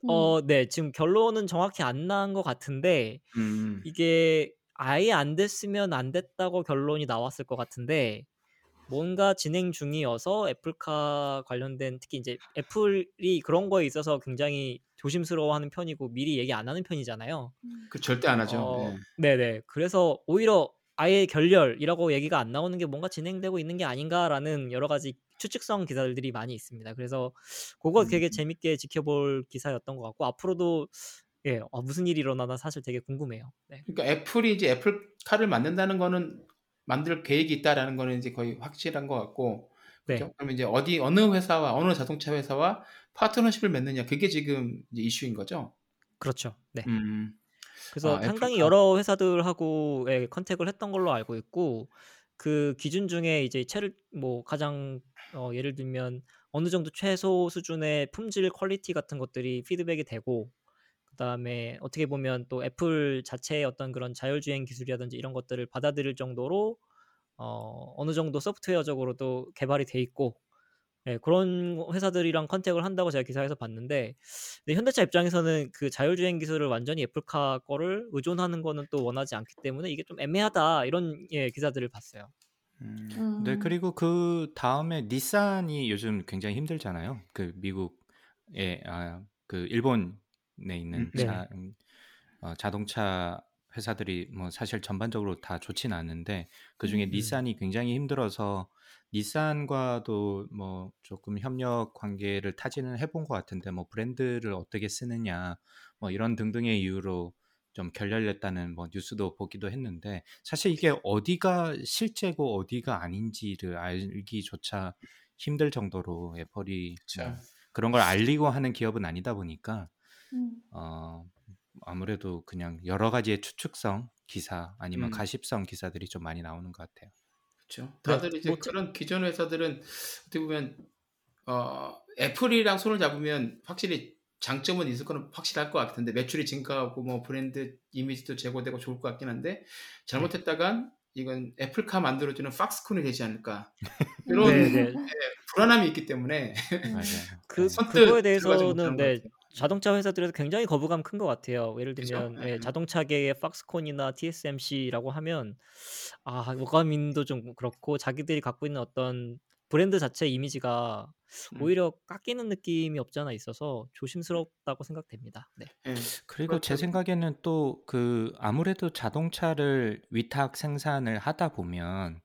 음. 어, 네, 지금 결론은 정확히 안 난 것 같은데 음. 이게 아예 안 됐으면 안 됐다고 결론이 나왔을 것 같은데 뭔가 진행 중이어서 애플카 관련된 특히 이제 애플이 그런 거에 있어서 굉장히 조심스러워하는 편이고 미리 얘기 안 하는 편이잖아요. 음. 그 절대 안 하죠. 어, 예. 네네. 그래서 오히려 아예 결렬이라고 얘기가 안 나오는 게 뭔가 진행되고 있는 게 아닌가라는 여러 가지 추측성 기사들이 많이 있습니다. 그래서 그거 되게 음. 재밌게 지켜볼 기사였던 것 같고 앞으로도 예 어, 무슨 일이 일어나나 사실 되게 궁금해요. 네. 그러니까 애플이 이제 애플카를 만든다는 거는 만들 계획이 있다라는 거는 이제 거의 확실한 것 같고 네. 그죠? 그럼 이제 어디 어느 회사와 어느 자동차 회사와 파트너십을 맺느냐 그게 지금 이제 이슈인 거죠. 그렇죠. 네. 음. 그래서 아, 상당히 애플카. 여러 회사들하고 예, 컨택을 했던 걸로 알고 있고 그 기준 중에 이제 채를 뭐 가장 어, 예를 들면 어느 정도 최소 수준의 품질 quality 같은 것들이 피드백이 되고 그다음에 어떻게 보면 또 애플 자체의 어떤 그런 자율주행 기술이라든지 이런 것들을 받아들일 정도로 어, 어느 정도 소프트웨어적으로도 개발이 돼 있고 예, 그런 회사들이랑 contact을 한다고 제가 기사에서 봤는데 근데 현대차 입장에서는 그 자율주행 기술을 완전히 애플카 거를 의존하는 거는 또 원하지 않기 때문에 이게 좀 애매하다 이런 예, 기사들을 봤어요. 음. 음. 네, 그리고 그 다음에 닛산이 요즘 굉장히 힘들잖아요. 그 미국에 아, 그 일본에 있는 음, 네. 자, 음, 어, 자동차 회사들이 뭐 사실 전반적으로 다 좋지는 않은데 그 중에 음. 닛산이 굉장히 힘들어서 닛산과도 뭐 조금 협력 관계를 타진을 해본 것 같은데 뭐 브랜드를 어떻게 쓰느냐 뭐 이런 등등의 이유로 좀 결렬됐다는 뭐 뉴스도 보기도 했는데 사실 이게 어디가 실제고 어디가 아닌지를 알기조차 힘들 정도로 애플이. 뭐 그런 걸 알리고 하는 기업은 아니다 보니까 음. 어 아무래도 그냥 여러 가지의 추측성 기사 아니면 음. 가십성 기사들이 좀 많이 나오는 것 같아요. 그렇죠. 네, 다들 이제 뭐 그런 기존 회사들은 어떻게 보면 어, 애플이랑 손을 잡으면 확실히 장점은 있을 거는 확실할 것 같은데 매출이 증가하고 뭐 브랜드 이미지도 제고되고 좋을 것 같긴 한데 잘못했다간 이건 애플카 만들어주는 팍스콘이 되지 않을까 이런 네, 네. 불안함이 있기 때문에. 그 선뜻 그거에 대해서는 것 네, 같아요. 자동차 회사들에서 굉장히 거부감 큰 것 같아요. 예를 그죠? 들면 네. 예, 자동차계의 팍스콘이나 TSMC라고 하면 아 오감인도 좀 그렇고 자기들이 갖고 있는 어떤 브랜드 자체 이미지가 음. 오히려 깎이는 느낌이 없지 않아 있어서 조심스럽다고 생각됩니다. 네. 예. 그리고 제 그렇다고- 생각에는 또 그 아무래도 자동차를 위탁 생산을 하다 보면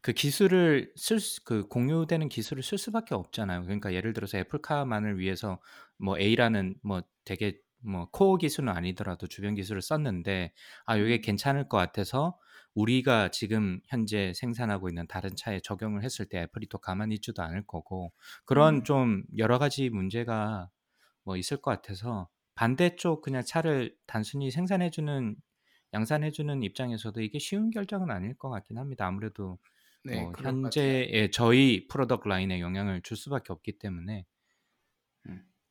그 기술을 쓸그 공유되는 기술을 쓸 수밖에 없잖아요. 그러니까 예를 들어서 애플카만을 위해서 뭐 A라는 뭐 되게 뭐 코어 기술은 아니더라도 주변 기술을 썼는데 아 이게 괜찮을 것 같아서 우리가 지금 현재 생산하고 있는 다른 차에 적용을 했을 때 애플이 또 가만히 있지도 않을 거고 그런 음. 좀 여러 가지 문제가 뭐 있을 것 같아서 반대쪽 그냥 차를 단순히 생산해주는 양산해주는 입장에서도 이게 쉬운 결정은 아닐 것 같긴 합니다. 아무래도 네, 뭐. 현재의 저희 product line에 영향을 줄 수밖에 없기 때문에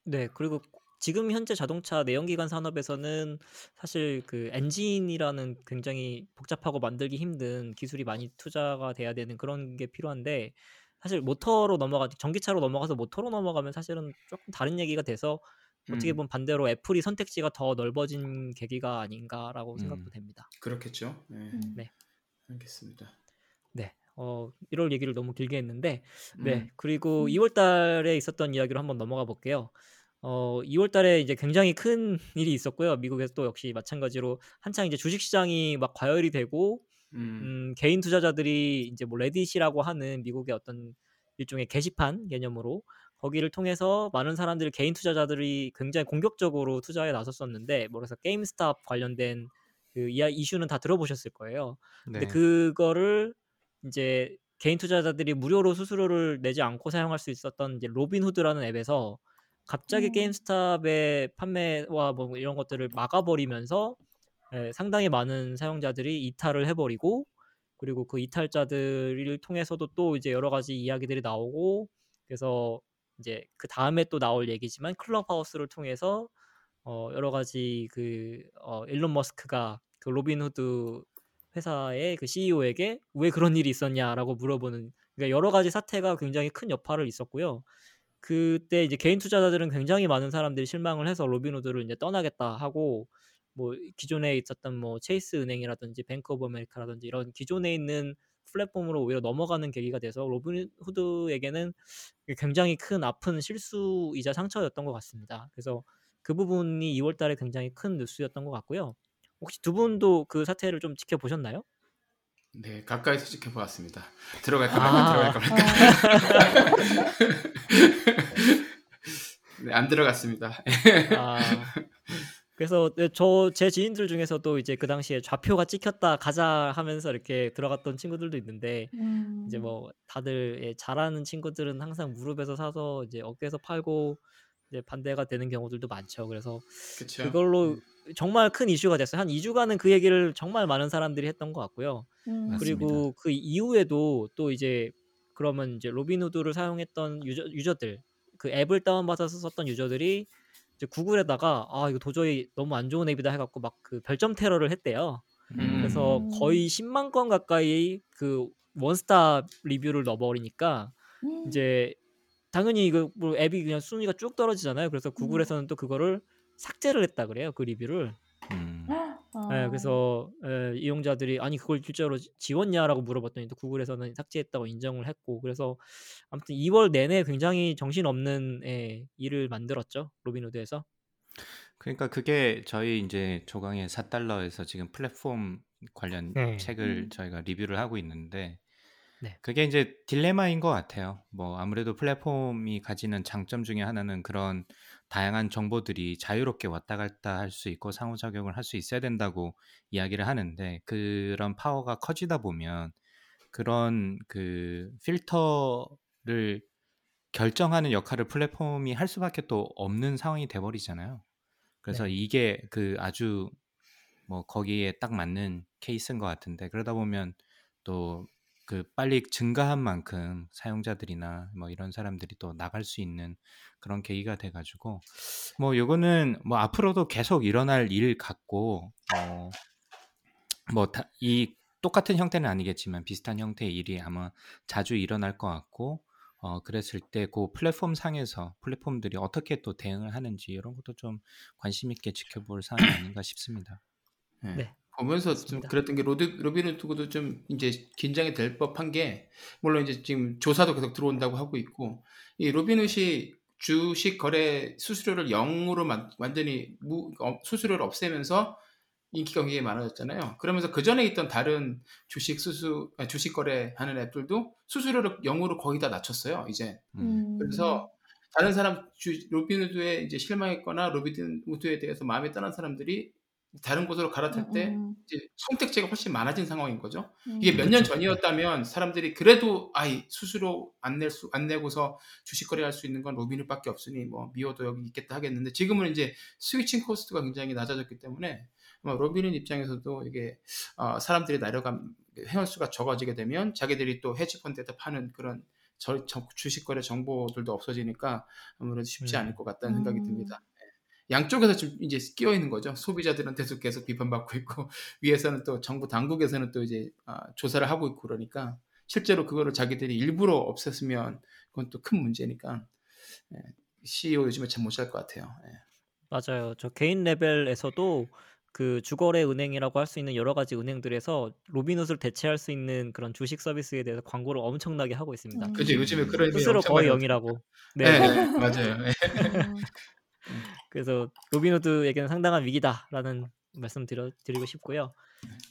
네, 그리고 지금 현재 자동차 내연기관 산업에서는 사실 그 엔진이라는 굉장히 복잡하고 만들기 힘든 기술이 많이 투자가 돼야 되는 그런 게 필요한데 사실 모터로 넘어가 전기차로 넘어가서 모터로 넘어가면 사실은 조금 다른 얘기가 돼서 어떻게 음. 보면 반대로 애플이 선택지가 더 넓어진 계기가 아닌가라고 생각도 음. 됩니다. 그렇겠죠. 네. 음. 네. 알겠습니다. 네, 어, 1월 얘기를 너무 길게 했는데 네, 음. 그리고 음. 2월 달에 있었던 이야기로 한번 넘어가 볼게요. 어, 2월 달에 이제 굉장히 큰 일이 있었고요. 미국에서 또 역시 마찬가지로 한창 이제 주식 시장이 막 과열이 되고 음. 음, 개인 투자자들이 이제 뭐 레딧이라고 하는 미국의 어떤 일종의 게시판 개념으로 거기를 통해서 많은 사람들이 개인 투자자들이 굉장히 공격적으로 투자에 나섰었는데 뭐 그래서 게임스탑 관련된 그 이슈는 다 들어보셨을 거예요. 근데 네. 그거를 이제 개인 투자자들이 무료로 수수료를 내지 않고 사용할 수 있었던 이제 로빈후드라는 앱에서 갑자기 음. 게임스탑의 판매와 뭐 이런 것들을 막아버리면서 예, 상당히 많은 사용자들이 이탈을 해버리고 그리고 그 이탈자들을 통해서도 또 이제 여러 가지 이야기들이 나오고 그래서 이제 그 다음에 또 나올 얘기지만 클럽하우스를 통해서 어 여러 가지 그 어, 일론 머스크가 그 로빈후드 회사의 그 CEO에게 왜 그런 일이 있었냐라고 물어보는 그러니까 여러 가지 사태가 굉장히 큰 여파를 있었고요. 그때 이제 개인 투자자들은 굉장히 많은 사람들이 실망을 해서 로빈후드를 이제 떠나겠다 하고 뭐 기존에 있었던 뭐 체이스 은행이라든지 뱅크 오브 아메리카라든지 이런 기존에 있는 플랫폼으로 오히려 넘어가는 계기가 돼서 로빈후드에게는 굉장히 큰 아픈 실수이자 상처였던 것 같습니다. 그래서 그 부분이 2월 달에 굉장히 큰 뉴스였던 것 같고요. 혹시 두 분도 그 사태를 좀 지켜보셨나요? 네, 가까이서 지켜보았습니다. 들어갈까 아. 말까 들어갈까 말까. 네, 안 들어갔습니다. 아, 그래서 저 제 지인들 중에서도 이제 그 당시에 좌표가 찍혔다 가자 하면서 이렇게 들어갔던 친구들도 있는데 음. 이제 뭐 다들 예, 잘하는 친구들은 항상 무릎에서 사서 이제 어깨에서 팔고 이제 반대가 되는 경우들도 많죠. 그래서 그렇죠. 그걸로 정말 큰 이슈가 됐어요. 한 2주간은 그 얘기를 정말 많은 사람들이 했던 것 같고요. 음. 맞습니다. 그리고 그 이후에도 또 이제 그러면 이제 로빈후드를 사용했던 유저, 유저들 그 앱을 다운받아서 썼던 유저들이 이제 구글에다가 아 이거 도저히 너무 안 좋은 앱이다 해갖고 막 그 별점 테러를 했대요. 음. 그래서 음. 거의 10만 건 가까이 그 one star 리뷰를 넣어버리니까 음. 이제 당연히 이거 뭐 앱이 그냥 순위가 쭉 떨어지잖아요. 그래서 구글에서는 또 그거를 삭제를 했다 그래요. 그 리뷰를. 음. 어. 예, 그래서 예, 이용자들이 아니 그걸 실제로 지- 지웠냐라고 물어봤더니 또 구글에서는 삭제했다고 인정을 했고 그래서 아무튼 2월 내내 굉장히 정신없는 예, 일을 만들었죠 로빈후드에서 그러니까 그게 저희 이제 조강의 4달러에서 지금 플랫폼 관련 네. 책을 음. 저희가 리뷰를 하고 있는데 네. 그게 이제 딜레마인 것 같아요. 뭐 아무래도 플랫폼이 가지는 장점 중에 하나는 그런 다양한 정보들이 자유롭게 왔다 갔다 할 수 있고 상호작용을 할 수 있어야 된다고 이야기를 하는데 그런 파워가 커지다 보면 그런 그 필터를 결정하는 역할을 플랫폼이 할 수밖에 또 없는 상황이 돼버리잖아요. 그래서 네. 이게 그 아주 뭐 거기에 딱 맞는 케이스인 것 같은데 그러다 보면 또 그 빨리 증가한 만큼 사용자들이나 뭐 이런 사람들이 또 나갈 수 있는 그런 계기가 돼 가지고 뭐 요거는 뭐 앞으로도 계속 일어날 일 같고 어 뭐이 똑같은 형태는 아니겠지만 비슷한 형태의 일이 아마 자주 일어날 것 같고 어 그랬을 때 그 플랫폼 상에서 플랫폼들이 어떻게 또 대응을 하는지 이런 것도 좀 관심 있게 지켜볼 사안이 아닌가 싶습니다. 네. 네. 보면서 좀. 그랬던 게 로드, 로빈후드도 좀 이제 긴장이 될 법한 게 물론 이제 지금 조사도 계속 들어온다고 하고 있고 이 로빈후드이 주식 거래 수수료를 0으로 만, 완전히 무, 어, 수수료를 없애면서 인기가 굉장히 많아졌잖아요. 그러면서 그 전에 있던 다른 주식 수수 아니, 주식 거래하는 앱들도 수수료를 0으로 거의 다 낮췄어요. 이제 음. 그래서 다른 사람 주, 로빈후드에 이제 실망했거나 로빈후드에 대해서 마음에 떠난 사람들이 다른 곳으로 갈아탈 때 음, 이제 선택지가 훨씬 많아진 상황인 거죠. 음. 이게 몇년 그렇죠. 전이었다면 사람들이 그래도 아이 수수료 안 낼 수 안 내고서 주식 거래할 수 있는 건 로빈후드밖에 없으니 뭐 미워도 여기 있겠다 하겠는데 지금은 이제 switching cost가 굉장히 낮아졌기 때문에 로빈후드 입장에서도 이게 어, 사람들이 내려감 회원 수가 적어지게 되면 자기들이 또 헤지 펀드에다 파는 그런 저, 저- 주식 거래 정보들도 없어지니까 아무래도 쉽지 음. 않을 것 같다는 생각이 음. 듭니다. 양쪽에서 지금 이제 끼어 있는 거죠. 소비자들한테도 계속 비판받고 있고 위에서는 또 정부 당국에서는 또 이제 아, 조사를 하고 있고 그러니까 실제로 그거를 자기들이 일부러 없앴으면 그건 또 큰 문제니까 예, CEO 요즘에 참 못 살 것 같아요. 예. 맞아요. 저 개인 레벨에서도 그 주거래 은행이라고 할 수 있는 여러 가지 은행들에서 로빈훗을 대체할 수 있는 그런 주식 서비스에 대해서 광고를 엄청나게 하고 있습니다. 음. 그죠 요즘에 그런 스스로 거의 영이라고. 네, 네. 네, 맞아요. 그래서 로빈후드에게는 상당한 위기다라는 말씀 드려, 드리고 싶고요.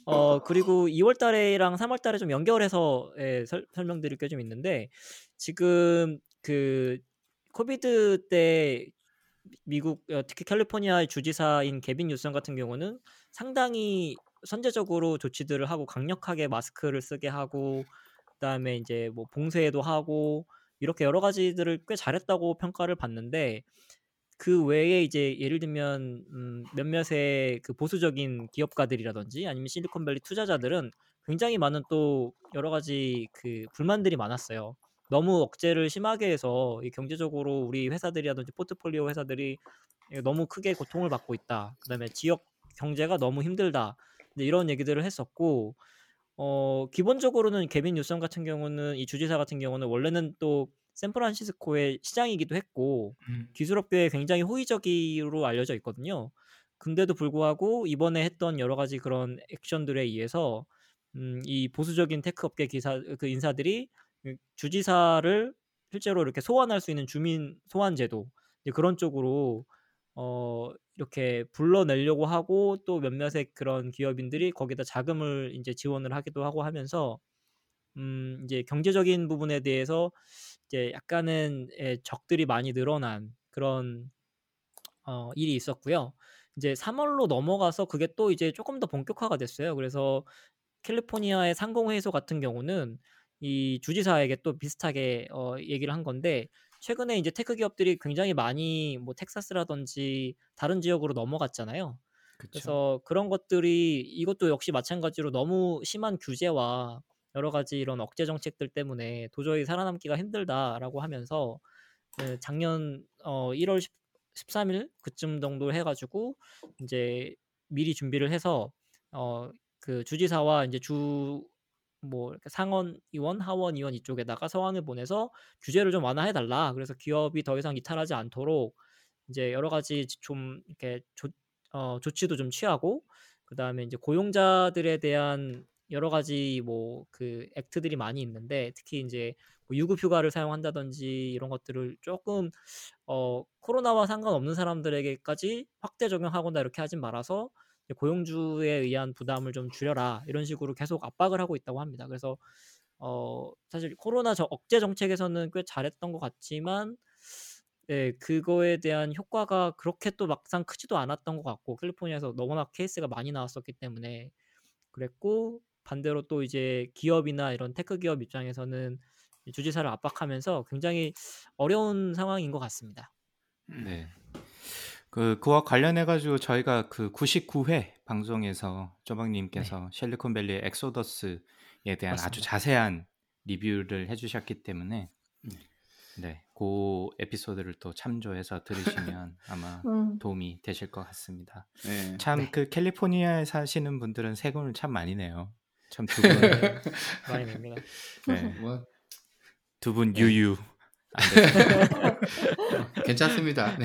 어 그리고 2월달에랑 3월달에 좀 연결해서 예, 설, 설명드릴 게 좀 있는데 지금 그 코비드 때 미국 어, 특히 캘리포니아의 주지사인 개빈 뉴섬 같은 경우는 상당히 선제적으로 조치들을 하고 강력하게 마스크를 쓰게 하고 그다음에 이제 뭐 봉쇄도 하고 이렇게 여러 가지들을 꽤 잘했다고 평가를 받는데 그 외에 이제 예를 들면 음, 몇몇의 그 보수적인 기업가들이라든지 아니면 실리콘밸리 투자자들은 굉장히 많은 또 여러 가지 그 불만들이 많았어요. 너무 억제를 심하게 해서 이 경제적으로 우리 회사들이라든지 포트폴리오 회사들이 너무 크게 고통을 받고 있다. 그다음에 지역 경제가 너무 힘들다. 이런 얘기들을 했었고 어 기본적으로는 개빈 뉴섬 같은 경우는 이 주지사 같은 경우는 원래는 또 샌프란시스코의 시장이기도 했고 음. 기술 업계에 굉장히 호의적으로 알려져 있거든요. 근데도 불구하고 이번에 했던 여러 가지 그런 액션들에 의해서 음, 이 보수적인 tech 업계 기사 그 인사들이 그 주지사를 실제로 이렇게 소환할 수 있는 주민 소환 제도 그런 쪽으로 어 이렇게 불러내려고 하고 또 몇몇의 그런 기업인들이 거기다 자금을 이제 지원을 하기도 하고 하면서 음 이제 경제적인 부분에 대해서 이제 약간은 예, 적들이 많이 늘어난 그런 어, 일이 있었고요. 이제 3월로 넘어가서 그게 또 이제 조금 더 본격화가 됐어요. 그래서 캘리포니아의 상공회의소 같은 경우는 이 주지사에게 또 비슷하게 어, 얘기를 한 건데 최근에 이제 tech 기업들이 굉장히 많이 뭐 텍사스라든지 다른 지역으로 넘어갔잖아요. 그쵸. 그래서 그런 것들이 이것도 역시 마찬가지로 너무 심한 규제와 여러 가지 이런 억제 정책들 때문에 도저히 살아남기가 힘들다라고 하면서 그 작년 어 1월 10, 13일 그쯤 정도 해가지고 이제 미리 준비를 해서 어 그 주지사와 이제 주 뭐 상원 의원, 하원 의원 이쪽에다가 서한을 보내서 규제를 좀 완화해 달라. 그래서 기업이 더 이상 이탈하지 않도록 이제 여러 가지 좀 이렇게 조, 어, 조치도 좀 취하고 그 다음에 이제 고용자들에 대한 여러 가지 뭐 그 액트들이 많이 있는데 특히 이제 뭐 유급 휴가를 사용한다든지 이런 것들을 조금 어 코로나와 상관없는 사람들에게까지 확대 적용하거나 이렇게 하진 말아서 고용주에 의한 부담을 좀 줄여라 이런 식으로 계속 압박을 하고 있다고 합니다. 그래서 어 사실 코로나 저 억제 정책에서는 꽤 잘했던 것 같지만 네, 그거에 대한 효과가 그렇게 또 막상 크지도 않았던 것 같고 캘리포니아에서 너무나 케이스가 많이 나왔었기 때문에 그랬고 반대로 또 이제 기업이나 이런 tech 기업 입장에서는 이 주지사를 압박하면서 굉장히 어려운 상황인 것 같습니다. 네. 그 그와 관련해 가지고 저희가 그 99회 방송에서 쪼박님께서 실리콘밸리의 엑소더스 대한 아주 맞습니다. 자세한 리뷰를 해주셨기 때문에 네. 네, 그 에피소드를 또 참조해서 들으시면 아마 음. 도움이 되실 것 같습니다. 네. 참그 캘리포니아에 사시는 분들은 세금을 참 많이 내요. 참두 분, 네, 많이 냅니다. 네, 뭐 두분 네. 유유. 괜찮습니다. 네.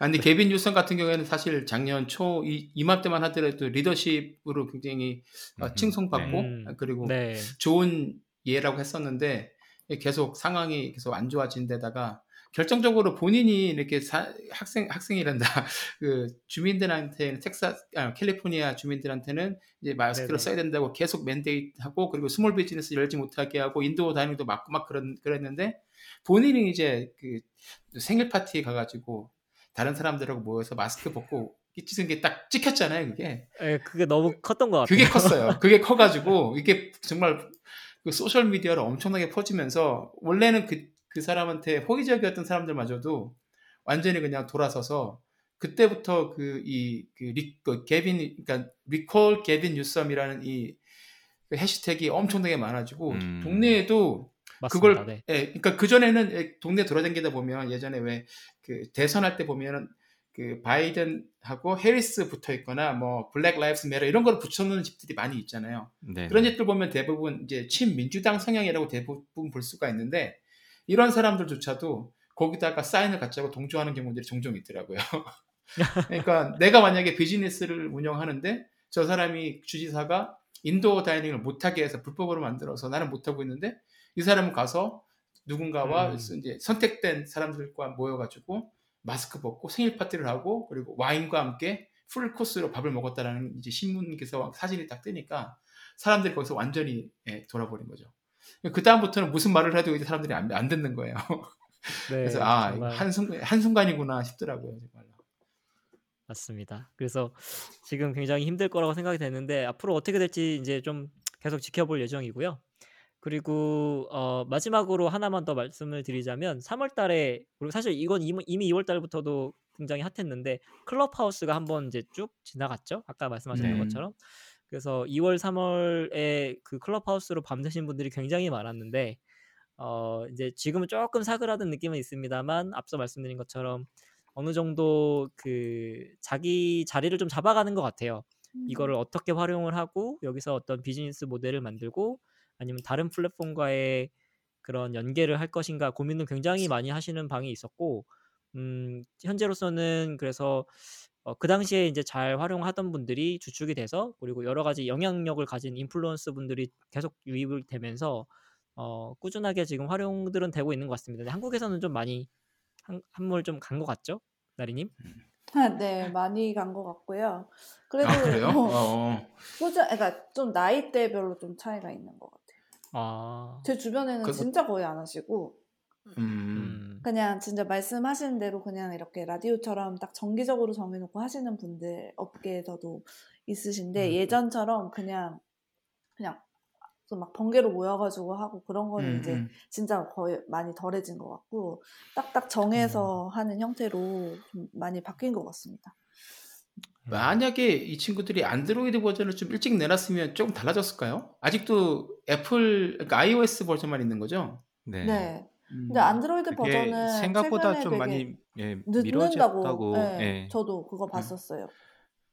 아, 근데 개빈 뉴슨 같은 경우에는 사실 작년 초 이, 이맘때만 하더라도 리더십으로 굉장히 어. 칭송받고 네. 음. 그리고 네. 좋은 예라고 했었는데 계속 상황이 계속 안 좋아진 데다가 결정적으로 본인이 이렇게 사- 학생 학생이란다 그 주민들한테 텍사스 아, 캘리포니아 주민들한테는 이제 마스크를 네네. 써야 된다고 계속 mandate하고 그리고 small business 열지 못하게 하고 인도 다니도 막고 막 그런 그랬는데 본인이 이제 그 생일 파티에 가가지고 다른 사람들하고 모여서 마스크 벗고 끼치는 게딱 찍혔잖아요 그게 예, 그게 너무 컸던 것 같아요. 그게 컸어요. 그게 커가지고 이게 정말 그 소셜 미디어로 엄청나게 퍼지면서 원래는 그, 그 사람한테 호의적이었던 사람들마저도 완전히 그냥 돌아서서 그때부터 그이 그 리, 그 개빈 그러니까 recall Gavin Newsom이라는 이그 hashtag이 엄청나게 많아지고 음. 동네에도 맞습니다. 그걸 네. 예, 그러니까 그 전에는 동네 돌아다니다 보면 예전에 왜 그 대선할 때 보면은 그 바이든하고 해리스 붙어 있거나 뭐 Black Lives Matter 이런 걸 붙여놓는 집들이 많이 있잖아요. 네. 그런 집들 보면 대부분 이제 친민주당 성향이라고 대부분 볼 수가 있는데 이런 사람들조차도 거기다가 사인을 갖자고 동조하는 경우들이 종종 있더라고요. 그러니까 내가 만약에 비즈니스를 운영하는데 저 사람이 주지사가 indoor dining을 못하게 해서 불법으로 만들어서 나는 못하고 있는데 이 사람은 가서 누군가와 음. 이제 선택된 사람들과 모여가지고 마스크 벗고 생일 파티를 하고 그리고 와인과 함께 풀 코스로 밥을 먹었다라는 이제 신문 기사와 사진이 딱 뜨니까 사람들이 거기서 완전히 예, 돌아버린 거죠. 그 다음부터는 무슨 말을 해도 이제 사람들이 안, 안 듣는 거예요. 네, 그래서 아 정말 한순간 한 순간이구나 싶더라고요 정말로. 맞습니다. 그래서 지금 굉장히 힘들 거라고 생각이 되는데 앞으로 어떻게 될지 이제 좀 계속 지켜볼 예정이고요. 그리고 어, 마지막으로 하나만 더 말씀을 드리자면 3월달에 그리고 사실 이건 이미, 이미 2월달부터도 굉장히 핫했는데 클럽하우스가 한번 이제 쭉 지나갔죠. 아까 말씀하셨던 네. 것처럼. 그래서 2월, 3월에 그 클럽하우스로 밤새신 분들이 굉장히 많았는데 어, 이제 지금은 조금 사그라든 느낌은 있습니다만 앞서 말씀드린 것처럼 어느 정도 그 자기 자리를 좀 잡아가는 것 같아요. 음. 이거를 어떻게 활용을 하고 여기서 어떤 비즈니스 모델을 만들고 아니면 다른 플랫폼과의 그런 연계를 할 것인가 고민을 굉장히 많이 하시는 방이 있었고 음, 현재로서는 그래서 어, 그 당시에 이제 잘 활용하던 분들이 주축이 돼서 그리고 여러 가지 영향력을 가진 인플루언서 분들이 계속 유입을 되면서 어, 꾸준하게 지금 활용들은 되고 있는 것 같습니다. 근데 한국에서는 좀 많이 한, 한물 좀 간 것 같죠, 나리님? 네, 많이 간 것 같고요. 그래도 아 그래요? 뭐 어. 꾸준, 그러니까 좀 나이대별로 좀 차이가 있는 것 같아요. 아, 제 주변에는 그- 진짜 거의 안 하시고 음. 음, 그냥 진짜 말씀하시는 대로 그냥 이렇게 라디오처럼 딱 정기적으로 정해놓고 하시는 분들 업계에서도 있으신데 음. 예전처럼 그냥 그냥 좀막 번개로 모여가지고 하고 그런 거는 음, 이제 음. 진짜 거의 많이 덜해진 것 같고 딱딱 정해서 하는 형태로 좀 많이 바뀐 것 같습니다. 만약에 이 친구들이 안드로이드 버전을 좀 일찍 내놨으면 조금 달라졌을까요? 아직도 애플 그러니까 iOS 버전만 있는 거죠? 네. 네. 음. 근데 안드로이드 그게 버전은 생각보다 좀 많이 예, 늦는다고. 네, 예. 저도 그거 봤었어요.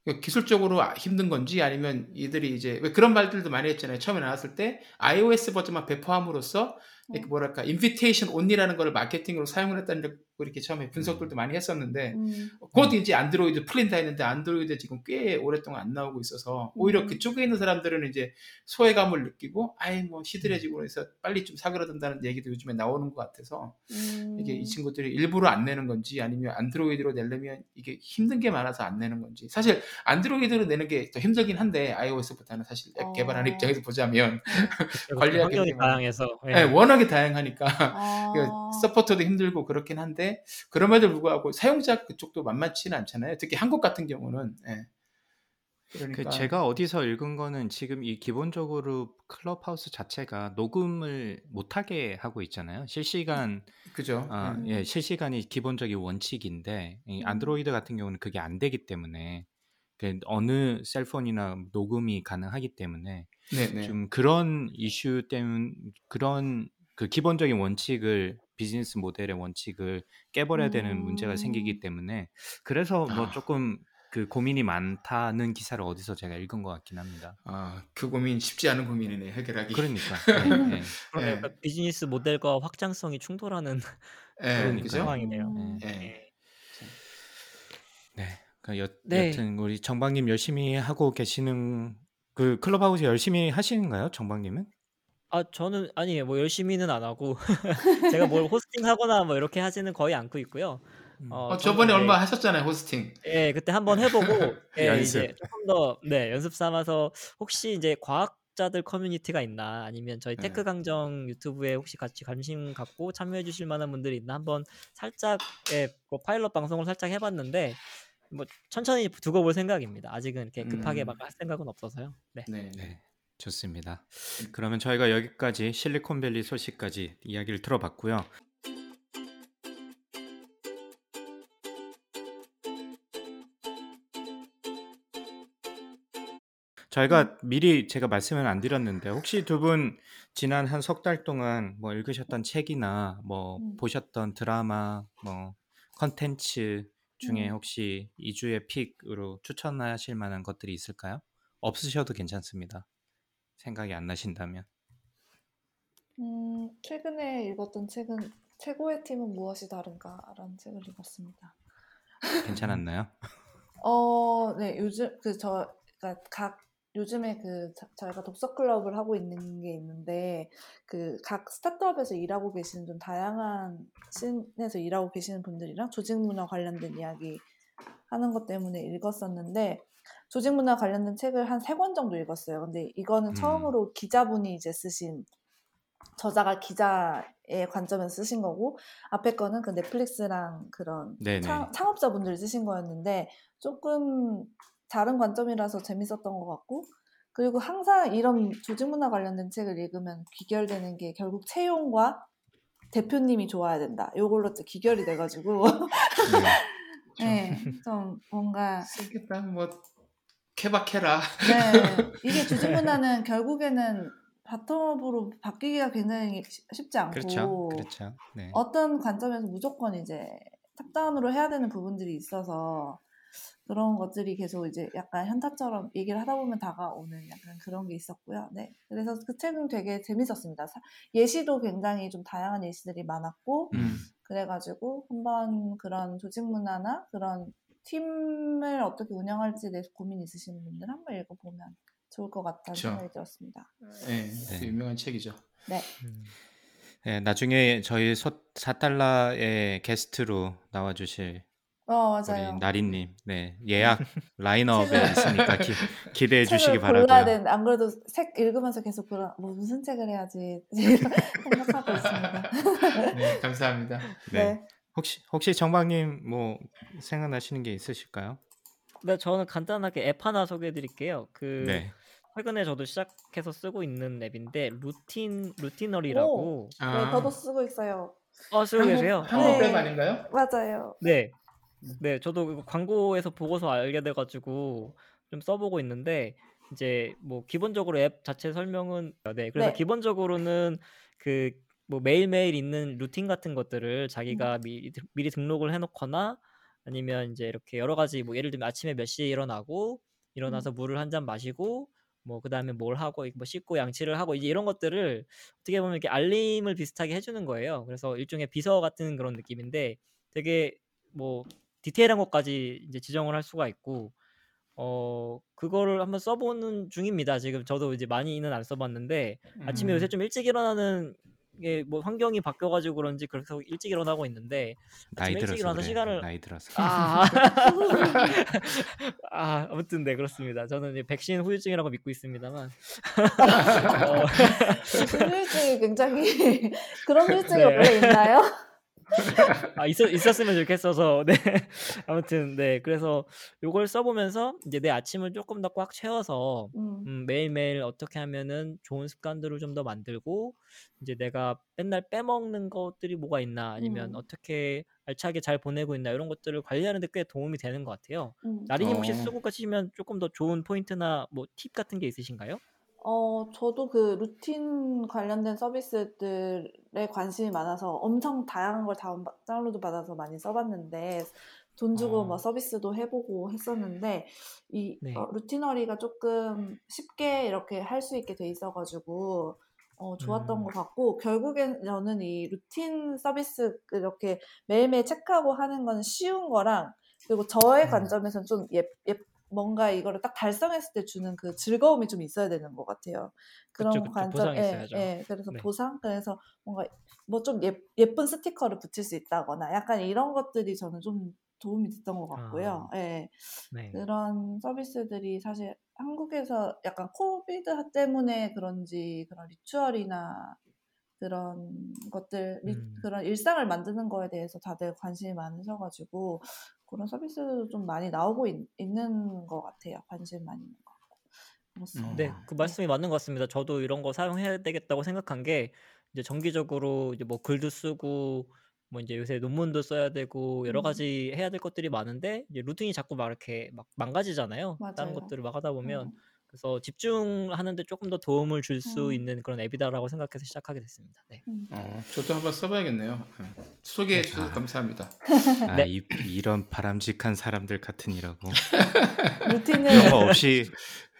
그러니까 기술적으로 아- 힘든 건지 아니면 이들이 이제 왜 그런 말들도 많이 했잖아요. 처음에 나왔을 때 iOS 버전만 배포함으로써 이렇게 음. 뭐랄까 인비테이션 온리라는 거를 마케팅으로 사용을 했다는 거 이렇게 처음에 분석들도 많이 했었는데 음. 곧 이제 안드로이드 풀린다 했는데 안드로이드 지금 꽤 오랫동안 안 나오고 있어서 오히려 음. 그쪽에 있는 사람들은 이제 소외감을 느끼고 아이 뭐 시들해지고 해서 빨리 좀 사그라든다는 얘기도 요즘에 나오는 것 같아서 음. 이게 이 친구들이 일부러 안 내는 건지 아니면 안드로이드로 내려면 이게 힘든 게 많아서 안 내는 건지 사실 안드로이드로 내는 게 더 힘들긴 한데 iOS보다는 사실 앱 어. 개발하는 입장에서 보자면 그리고 관리하기 굉장히 다양해서 예. 네, 워낙 에 다양하니까 아. 그 서포터도 힘들고 그렇긴 한데 그럼에도 불구하고 사용자 그쪽도 만만치는 않잖아요. 특히 한국 같은 경우는 예. 그러니까 그 제가 어디서 읽은 거는 지금 이 기본적으로 클럽하우스 자체가 녹음을 못하게 하고 있잖아요. 실시간 그죠. 아, 음. 예, 실시간이 기본적인 원칙인데 이 음. 안드로이드 같은 경우는 그게 안 되기 때문에 그 어느 셀폰이나 녹음이 가능하기 때문에 네네. 좀 그런 이슈 때문 그런 그 기본적인 원칙을 비즈니스 모델의 원칙을 깨버려야 되는 문제가 생기기 음. 때문에 그래서 뭐 아. 조금 그 고민이 많다는 기사를 어디서 제가 읽은 것 같긴 합니다. 아, 그 고민 쉽지 않은 고민이네 해결하기. 그러니까 네, 네. 예. 비즈니스 모델과 확장성이 충돌하는 예, 그러니까요. 그죠? 상황이네요. 음. 예. 네. 네. 그러니까 여, 네. 여튼 우리 정박님 열심히 하고 계시는 그 클럽하우스 열심히 하시는가요, 정박님은? 아 저는 아니에요. 뭐 열심히는 안 하고 제가 뭘 hosting하거나 뭐 이렇게 하지는 거의 않고 있고요. 음. 어, 어, 저는 저번에 이제 얼마 하셨잖아요, hosting. 예, 그때 한번 해보고 예, 연습. 이제 조금 더 네, 연습 삼아서 혹시 이제 과학자들 커뮤니티가 있나 아니면 저희 네. 테크 강정 유튜브에 혹시 같이 관심 갖고 참여해 주실 만한 분들이 있나 한번 살짝 예, 뭐 파일럿 방송을 살짝 해봤는데 뭐 천천히 두고 볼 생각입니다. 아직은 이렇게 급하게 음. 막할 생각은 없어서요. 네. 네. 네. 좋습니다. 그러면 저희가 여기까지 실리콘밸리 소식까지 이야기를 들어봤고요. 저희가 미리 제가 말씀을 안 드렸는데 혹시 두 분 지난 한 석 달 동안 뭐 읽으셨던 책이나 뭐 음. 보셨던 드라마 뭐 컨텐츠 중에 음. 혹시 2주의 픽으로 추천하실 만한 것들이 있을까요? 없으셔도 괜찮습니다. 생각이 안 나신다면. 음, 최근에 읽었던 책은 최고의 팀은 무엇이 다른가라는 책을 읽었습니다. 괜찮았나요? 어, 네, 요즘 그 저 그러니까 각 요즘에 그 저- 저희가 독서 클럽을 하고 있는 게 있는데 그 각 스타트업에서 일하고 계시는 좀 다양한 scene에서 일하고 계시는 분들이랑 조직 문화 관련된 이야기 하는 것 때문에 읽었었는데 조직 문화 관련된 책을 한 세 권 정도 읽었어요. 근데 이거는 음. 처음으로 기자분이 이제 쓰신 저자가 기자의 관점에서 쓰신 거고 앞에 거는 그 넷플릭스랑 그런 네네. 창, 창업자분들이 쓰신 거였는데 조금 다른 관점이라서 재밌었던 것 같고 그리고 항상 이런 조직 문화 관련된 책을 읽으면 귀결되는 게 결국 채용과 대표님이 좋아야 된다. 요걸로 또 귀결이 돼가지고 네, 좀 뭔가 쓰겠다. 뭐 케바케라. 네, 이게 조직 문화는 결국에는 바텀업으로 바뀌기가 굉장히 쉬- 쉽지 않고 그렇죠. 그렇죠. 네. 어떤 관점에서 무조건 이제 탑다운으로 해야 되는 부분들이 있어서 그런 것들이 계속 이제 약간 현타처럼 얘기를 하다 보면 다가오는 약간 그런 게 있었고요. 네. 그래서 그 책은 되게 재밌었습니다. 사- 예시도 굉장히 좀 다양한 예시들이 많았고, 음. 그래가지고 한번 그런 조직 문화나 그런 팀을 어떻게 운영할지에 대해서 고민 있으신 분들 한번 읽어보면 좋을 것 같다는 그쵸. 생각이 들었습니다. 네, 네. 그 유명한 책이죠. 음. 네, 나중에 저희 소, 4달러의 게스트로 나와주실 어, 우리 맞아요. 나리님, 네 예약 라인업에 있으니까 기, 기대해 주시기 바라고요. 되는데 안 그래도 책 읽으면서 계속 그런 뭐 무슨 책을 해야지 생각하고 있습니다. 네, 감사합니다. 네. 네. 혹시 혹시 정박님 뭐 생각나시는 게 있으실까요? 네, 저는 간단하게 앱 하나 소개해 드릴게요. 그 네. 최근에 저도 시작해서 쓰고 있는 앱인데 루틴 루티너리라고 네, 아. 저도 쓰고 있어요. 어 쓰고 계세요? 한국 어, 네. 랩 아닌가요? 맞아요. 네. 네, 저도 이거 광고에서 보고서 알게 돼가지고 좀 써보고 있는데 이제 뭐 기본적으로 앱 자체 설명은 네, 그래서 네. 기본적으로는 그 뭐 매일매일 있는 루틴 같은 것들을 자기가 미리, 등- 미리 등록을 해놓거나 아니면 이제 이렇게 여러 가지 뭐 예를 들면 아침에 몇 시에 일어나고 일어나서 물을 한 잔 마시고 뭐 그다음에 뭘 하고 뭐 씻고 양치를 하고 이제 이런 것들을 어떻게 보면 이렇게 알림을 비슷하게 해주는 거예요. 그래서 일종의 비서 같은 그런 느낌인데 되게 뭐 디테일한 것까지 이제 지정을 할 수가 있고 어 그거를 한번 써보는 중입니다. 지금 저도 이제 많이는 안 써봤는데 아침에 음. 요새 좀 일찍 일어나는 게 뭐 환경이 바뀌어가지고 그런지 그래서 일찍 일어나고 있는데 나이 일찍 들어서 일어나서 그래. 시간을 나이 들어서. 아, 아 아무튼 네 그렇습니다. 저는 이제 백신 후유증이라고 믿고 있습니다만 어, 그 후유증이 굉장히 그런 후유증이 네. 원래 있나요? 아 있었 있었으면 좋겠어서 네 아무튼 네 그래서 요걸 써보면서 이제 내 아침을 조금 더 꽉 채워서 음, 음, 매일매일 어떻게 하면은 좋은 습관들을 좀 더 만들고 이제 내가 맨날 빼먹는 것들이 뭐가 있나 아니면 음. 어떻게 알차게 잘 보내고 있나 이런 것들을 관리하는 데 꽤 도움이 되는 것 같아요. 음. 나리님 혹시 어. 쓰고 가시면 조금 더 좋은 포인트나 뭐 팁 같은 게 있으신가요? 어, 저도 그 루틴 관련된 서비스들에 관심이 많아서 엄청 다양한 걸 다운, 다운로드 받아서 많이 써봤는데, 돈 주고 어. 뭐 서비스도 해보고 했었는데, 이 네. 어, 루티너리가 조금 쉽게 이렇게 할 수 있게 돼 있어가지고, 어, 좋았던 음. 것 같고, 결국엔 저는 이 루틴 서비스 이렇게 매일매일 체크하고 하는 건 쉬운 거랑, 그리고 저의 음. 관점에서는 좀 예, 예, 뭔가 이거를 딱 달성했을 때 주는 그 즐거움이 좀 있어야 되는 것 같아요. 그런 그쵸, 그쵸. 관점, 예. 예, 그래서 네. 보상, 그래서 뭔가 뭐좀 예, 예쁜 스티커를 붙일 수 있다거나 약간 이런 것들이 저는 좀 도움이 됐던 것 같고요. 아. 예, 네. 그런 서비스들이 사실 한국에서 약간 COVID 때문에 그런지 그런 ritual이나 그런 것들, 리- 음. 그런 일상을 만드는 거에 대해서 다들 관심이 많으셔가지고 그런 서비스도 좀 많이 나오고 있, 는것 같아요. 관심 많이 있는 것 같고. 그렇습니다. 네, 그 말씀이 맞는 것 같습니다. 저도 이런 거 사용해야 되겠다고 생각한 게 이제 정기적으로 이제 뭐 글도 쓰고 뭐 이제 요새 논문도 써야 되고 여러 음. 가지 해야 될 것들이 많은데 이제 루틴이 자꾸 막 이렇게 막 망가지잖아요. 다른 맞아요. 것들을 막 하다 보면 음. 그래서 집중하는데 조금 더 도움을 줄수 음. 있는 그런 앱이다라고 생각해서 시작하게 됐습니다. 네. 음. 어, 저도 한번 써봐야겠네요. 네. 소개해 네. 주셔서 아. 감사합니다. 아, 네. 이, 이런 바람직한 사람들 같으니라고. 루틴을 이런 거 없이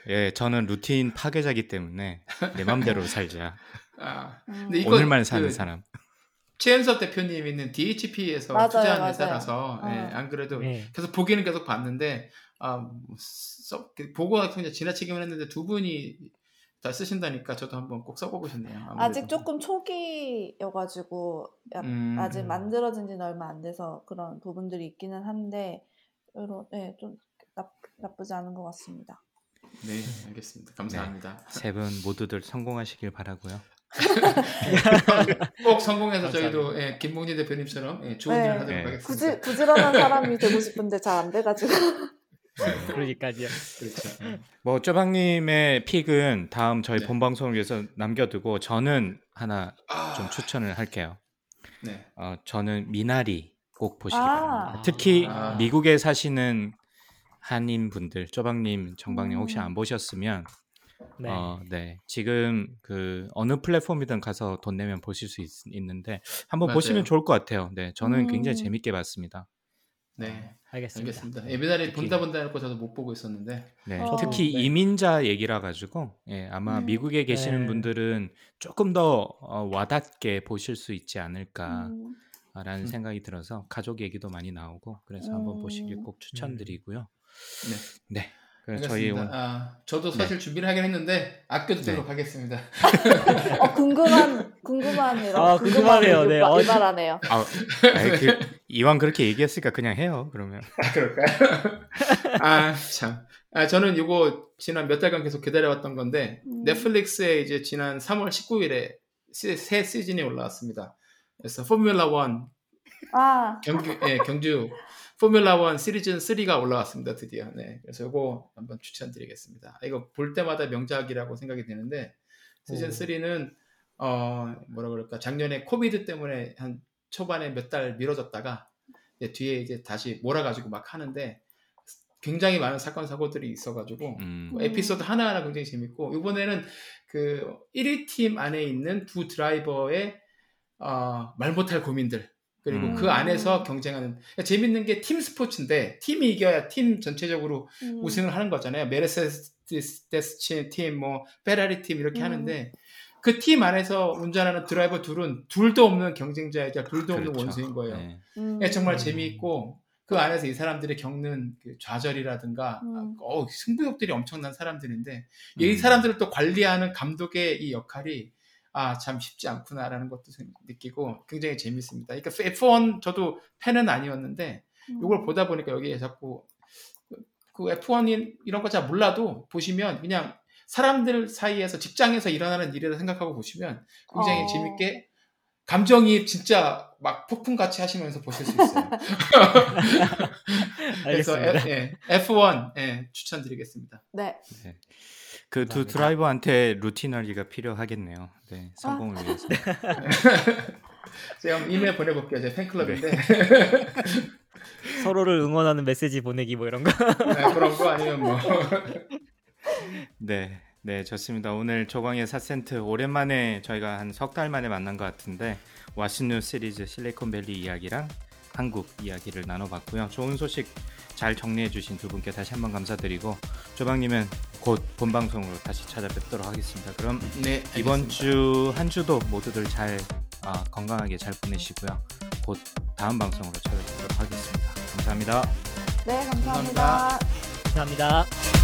예, 저는 루틴 파괴자기 때문에 내 맘대로 살자. 아, 음. 근데 이거 오늘만 사는 그 사람. 최은섭 대표님 있는 DHP에서 맞아요, 투자한 맞아요. 회사라서 예, 어. 안 그래도 네. 계속 보기는 계속 봤는데 아, 뭐 써, 그 보고가 그냥 지나치기만 했는데 두 분이 다 쓰신다니까 저도 한번 꼭 써보고 싶네요. 아무래도. 아직 조금 초기여가지고 약- 음, 아직 음. 만들어진 지는 얼마 안 돼서 그런 부분들이 있기는 한데 여러, 네, 좀 나, 나쁘지 않은 것 같습니다. 네, 알겠습니다. 감사합니다. 세분 모두들 성공하시길 바라고요. 꼭 성공해서 저희도 예, 김봉진 대표님처럼 예, 좋은 네. 일을 하도록 네. 하겠습니다. 부지, 부지런한 사람이 되고 싶은데 잘 안 돼가지고. 그러니까요. 그렇죠. 예. 뭐 쪼박님의 픽은 다음 저희 네. 본 방송을 위해서 남겨두고 저는 하나 아, 좀 추천을 할게요. 네. 어, 저는 미나리 꼭 보시기 아. 바랍니다. 특히 아. 미국에 사시는 한인 분들, 쪼박님, 정박님 혹시 음. 안 보셨으면 네. 어, 네. 지금 그 어느 플랫폼이든 가서 돈 내면 보실 수 있, 는데 한번 맞아요. 보시면 좋을 것 같아요. 네, 저는 굉장히 음. 재밌게 봤습니다. 네. 알겠습니다. 알겠습니다. 예비날이 특히- 본다 본다 해놓고 저도 못 보고 있었는데 네, 어. 특히 네. 이민자 얘기라 가지고 예, 아마 음. 미국에 계시는 네. 분들은 조금 더 어, 와닿게 보실 수 있지 음, 않을까라는 음. 생각이 들어서 가족 얘기도 많이 나오고 그래서 한번 음. 보시길 꼭 추천드리고요. 네. 네, 그래서 저희 알겠습니다. 오늘 아, 저도 사실 준비를 하긴 했는데 아껴두도록 하겠습니다. 어, 궁금한, 궁금한, 이런, 아, 궁금하네요. 네. 유발- 어, 유발하네요. 아, 그, 이왕 그렇게 얘기했으니까 그냥 해요. 그러면 아, 그럴까요? 아, 참. 아, 저는 이거 지난 몇 달간 계속 기다려왔던 건데 음. 넷플릭스에 이제 지난 3월 19일에 새 시즌이 올라왔습니다. 그래서 포뮬라 1 아, 경주, 예, 경주 포뮬라 1 시리즌 3가 올라왔습니다. 드디어. 네. 그래서 이거 한번 추천드리겠습니다. 아, 이거 볼 때마다 명작이라고 생각이 되는데 시즌 오. 3는 어, 뭐라 그럴까? 작년에 COVID 때문에 한 초반에 몇 달 미뤄졌다가 이제 뒤에 이제 다시 몰아가지고 막 하는데 굉장히 많은 사건 사고들이 있어가지고 음, 음. 에피소드 하나하나 굉장히 재밌고 이번에는 그 1위 팀 안에 있는 두 드라이버의 어, 말 못할 고민들 그리고 음. 그 안에서 경쟁하는 그러니까 재밌는 게 팀 스포츠인데 팀이 이겨야 팀 전체적으로 음. 우승을 하는 거잖아요. 메르세데스 팀, 뭐 페라리 팀 이렇게 음. 하는데 그 팀 안에서 운전하는 드라이버 둘은 둘도 없는 경쟁자이자 둘도 없는 그렇죠. 원수인 거예요. 네. 음. 예, 정말 음. 재미있고 그 안에서 이 사람들이 겪는 그 좌절이라든가 음. 어, 승부욕들이 엄청난 사람들인데 음. 이 사람들을 또 관리하는 감독의 이 역할이 아 참 쉽지 않구나라는 것도 생- 느끼고 굉장히 재밌습니다. 그러니까 F1 저도 팬은 아니었는데 음. 이걸 보다 보니까 여기에 자꾸 그 F1인 이런 거 잘 몰라도 보시면 그냥 사람들 사이에서 직장에서 일어나는 일이라 생각하고 보시면 굉장히 어. 재밌게 감정이 진짜 막 폭풍같이 하시면서 보실 수 있어요. 그래서 알겠습니다. 에- 예, F1 예, 추천드리겠습니다. 네. 그두 감사합니다. 드라이버한테 루티너리가 필요하겠네요. 네, 성공을 위해서. 제가 이메일 보내볼게요. 제 팬클럽인데 서로를 응원하는 메시지 보내기 뭐 이런 거. 네, 그런 거 아니면 뭐 네. 네, 좋습니다. 오늘 조광의 사센트 오랜만에 저희가 한 석 달 만에 만난 것 같은데 와신뉴 시리즈 실리콘밸리 이야기랑 한국 이야기를 나눠봤고요. 좋은 소식 잘 정리해주신 두 분께 다시 한번 감사드리고 조방님은 곧 본방송으로 다시 찾아뵙도록 하겠습니다. 그럼 네, 이번. 주 한 주도 모두들 잘 아, 건강하게 잘 보내시고요. 곧 다음 방송으로 찾아뵙도록 하겠습니다. 감사합니다. 네, 감사합니다. 감사합니다. 감사합니다.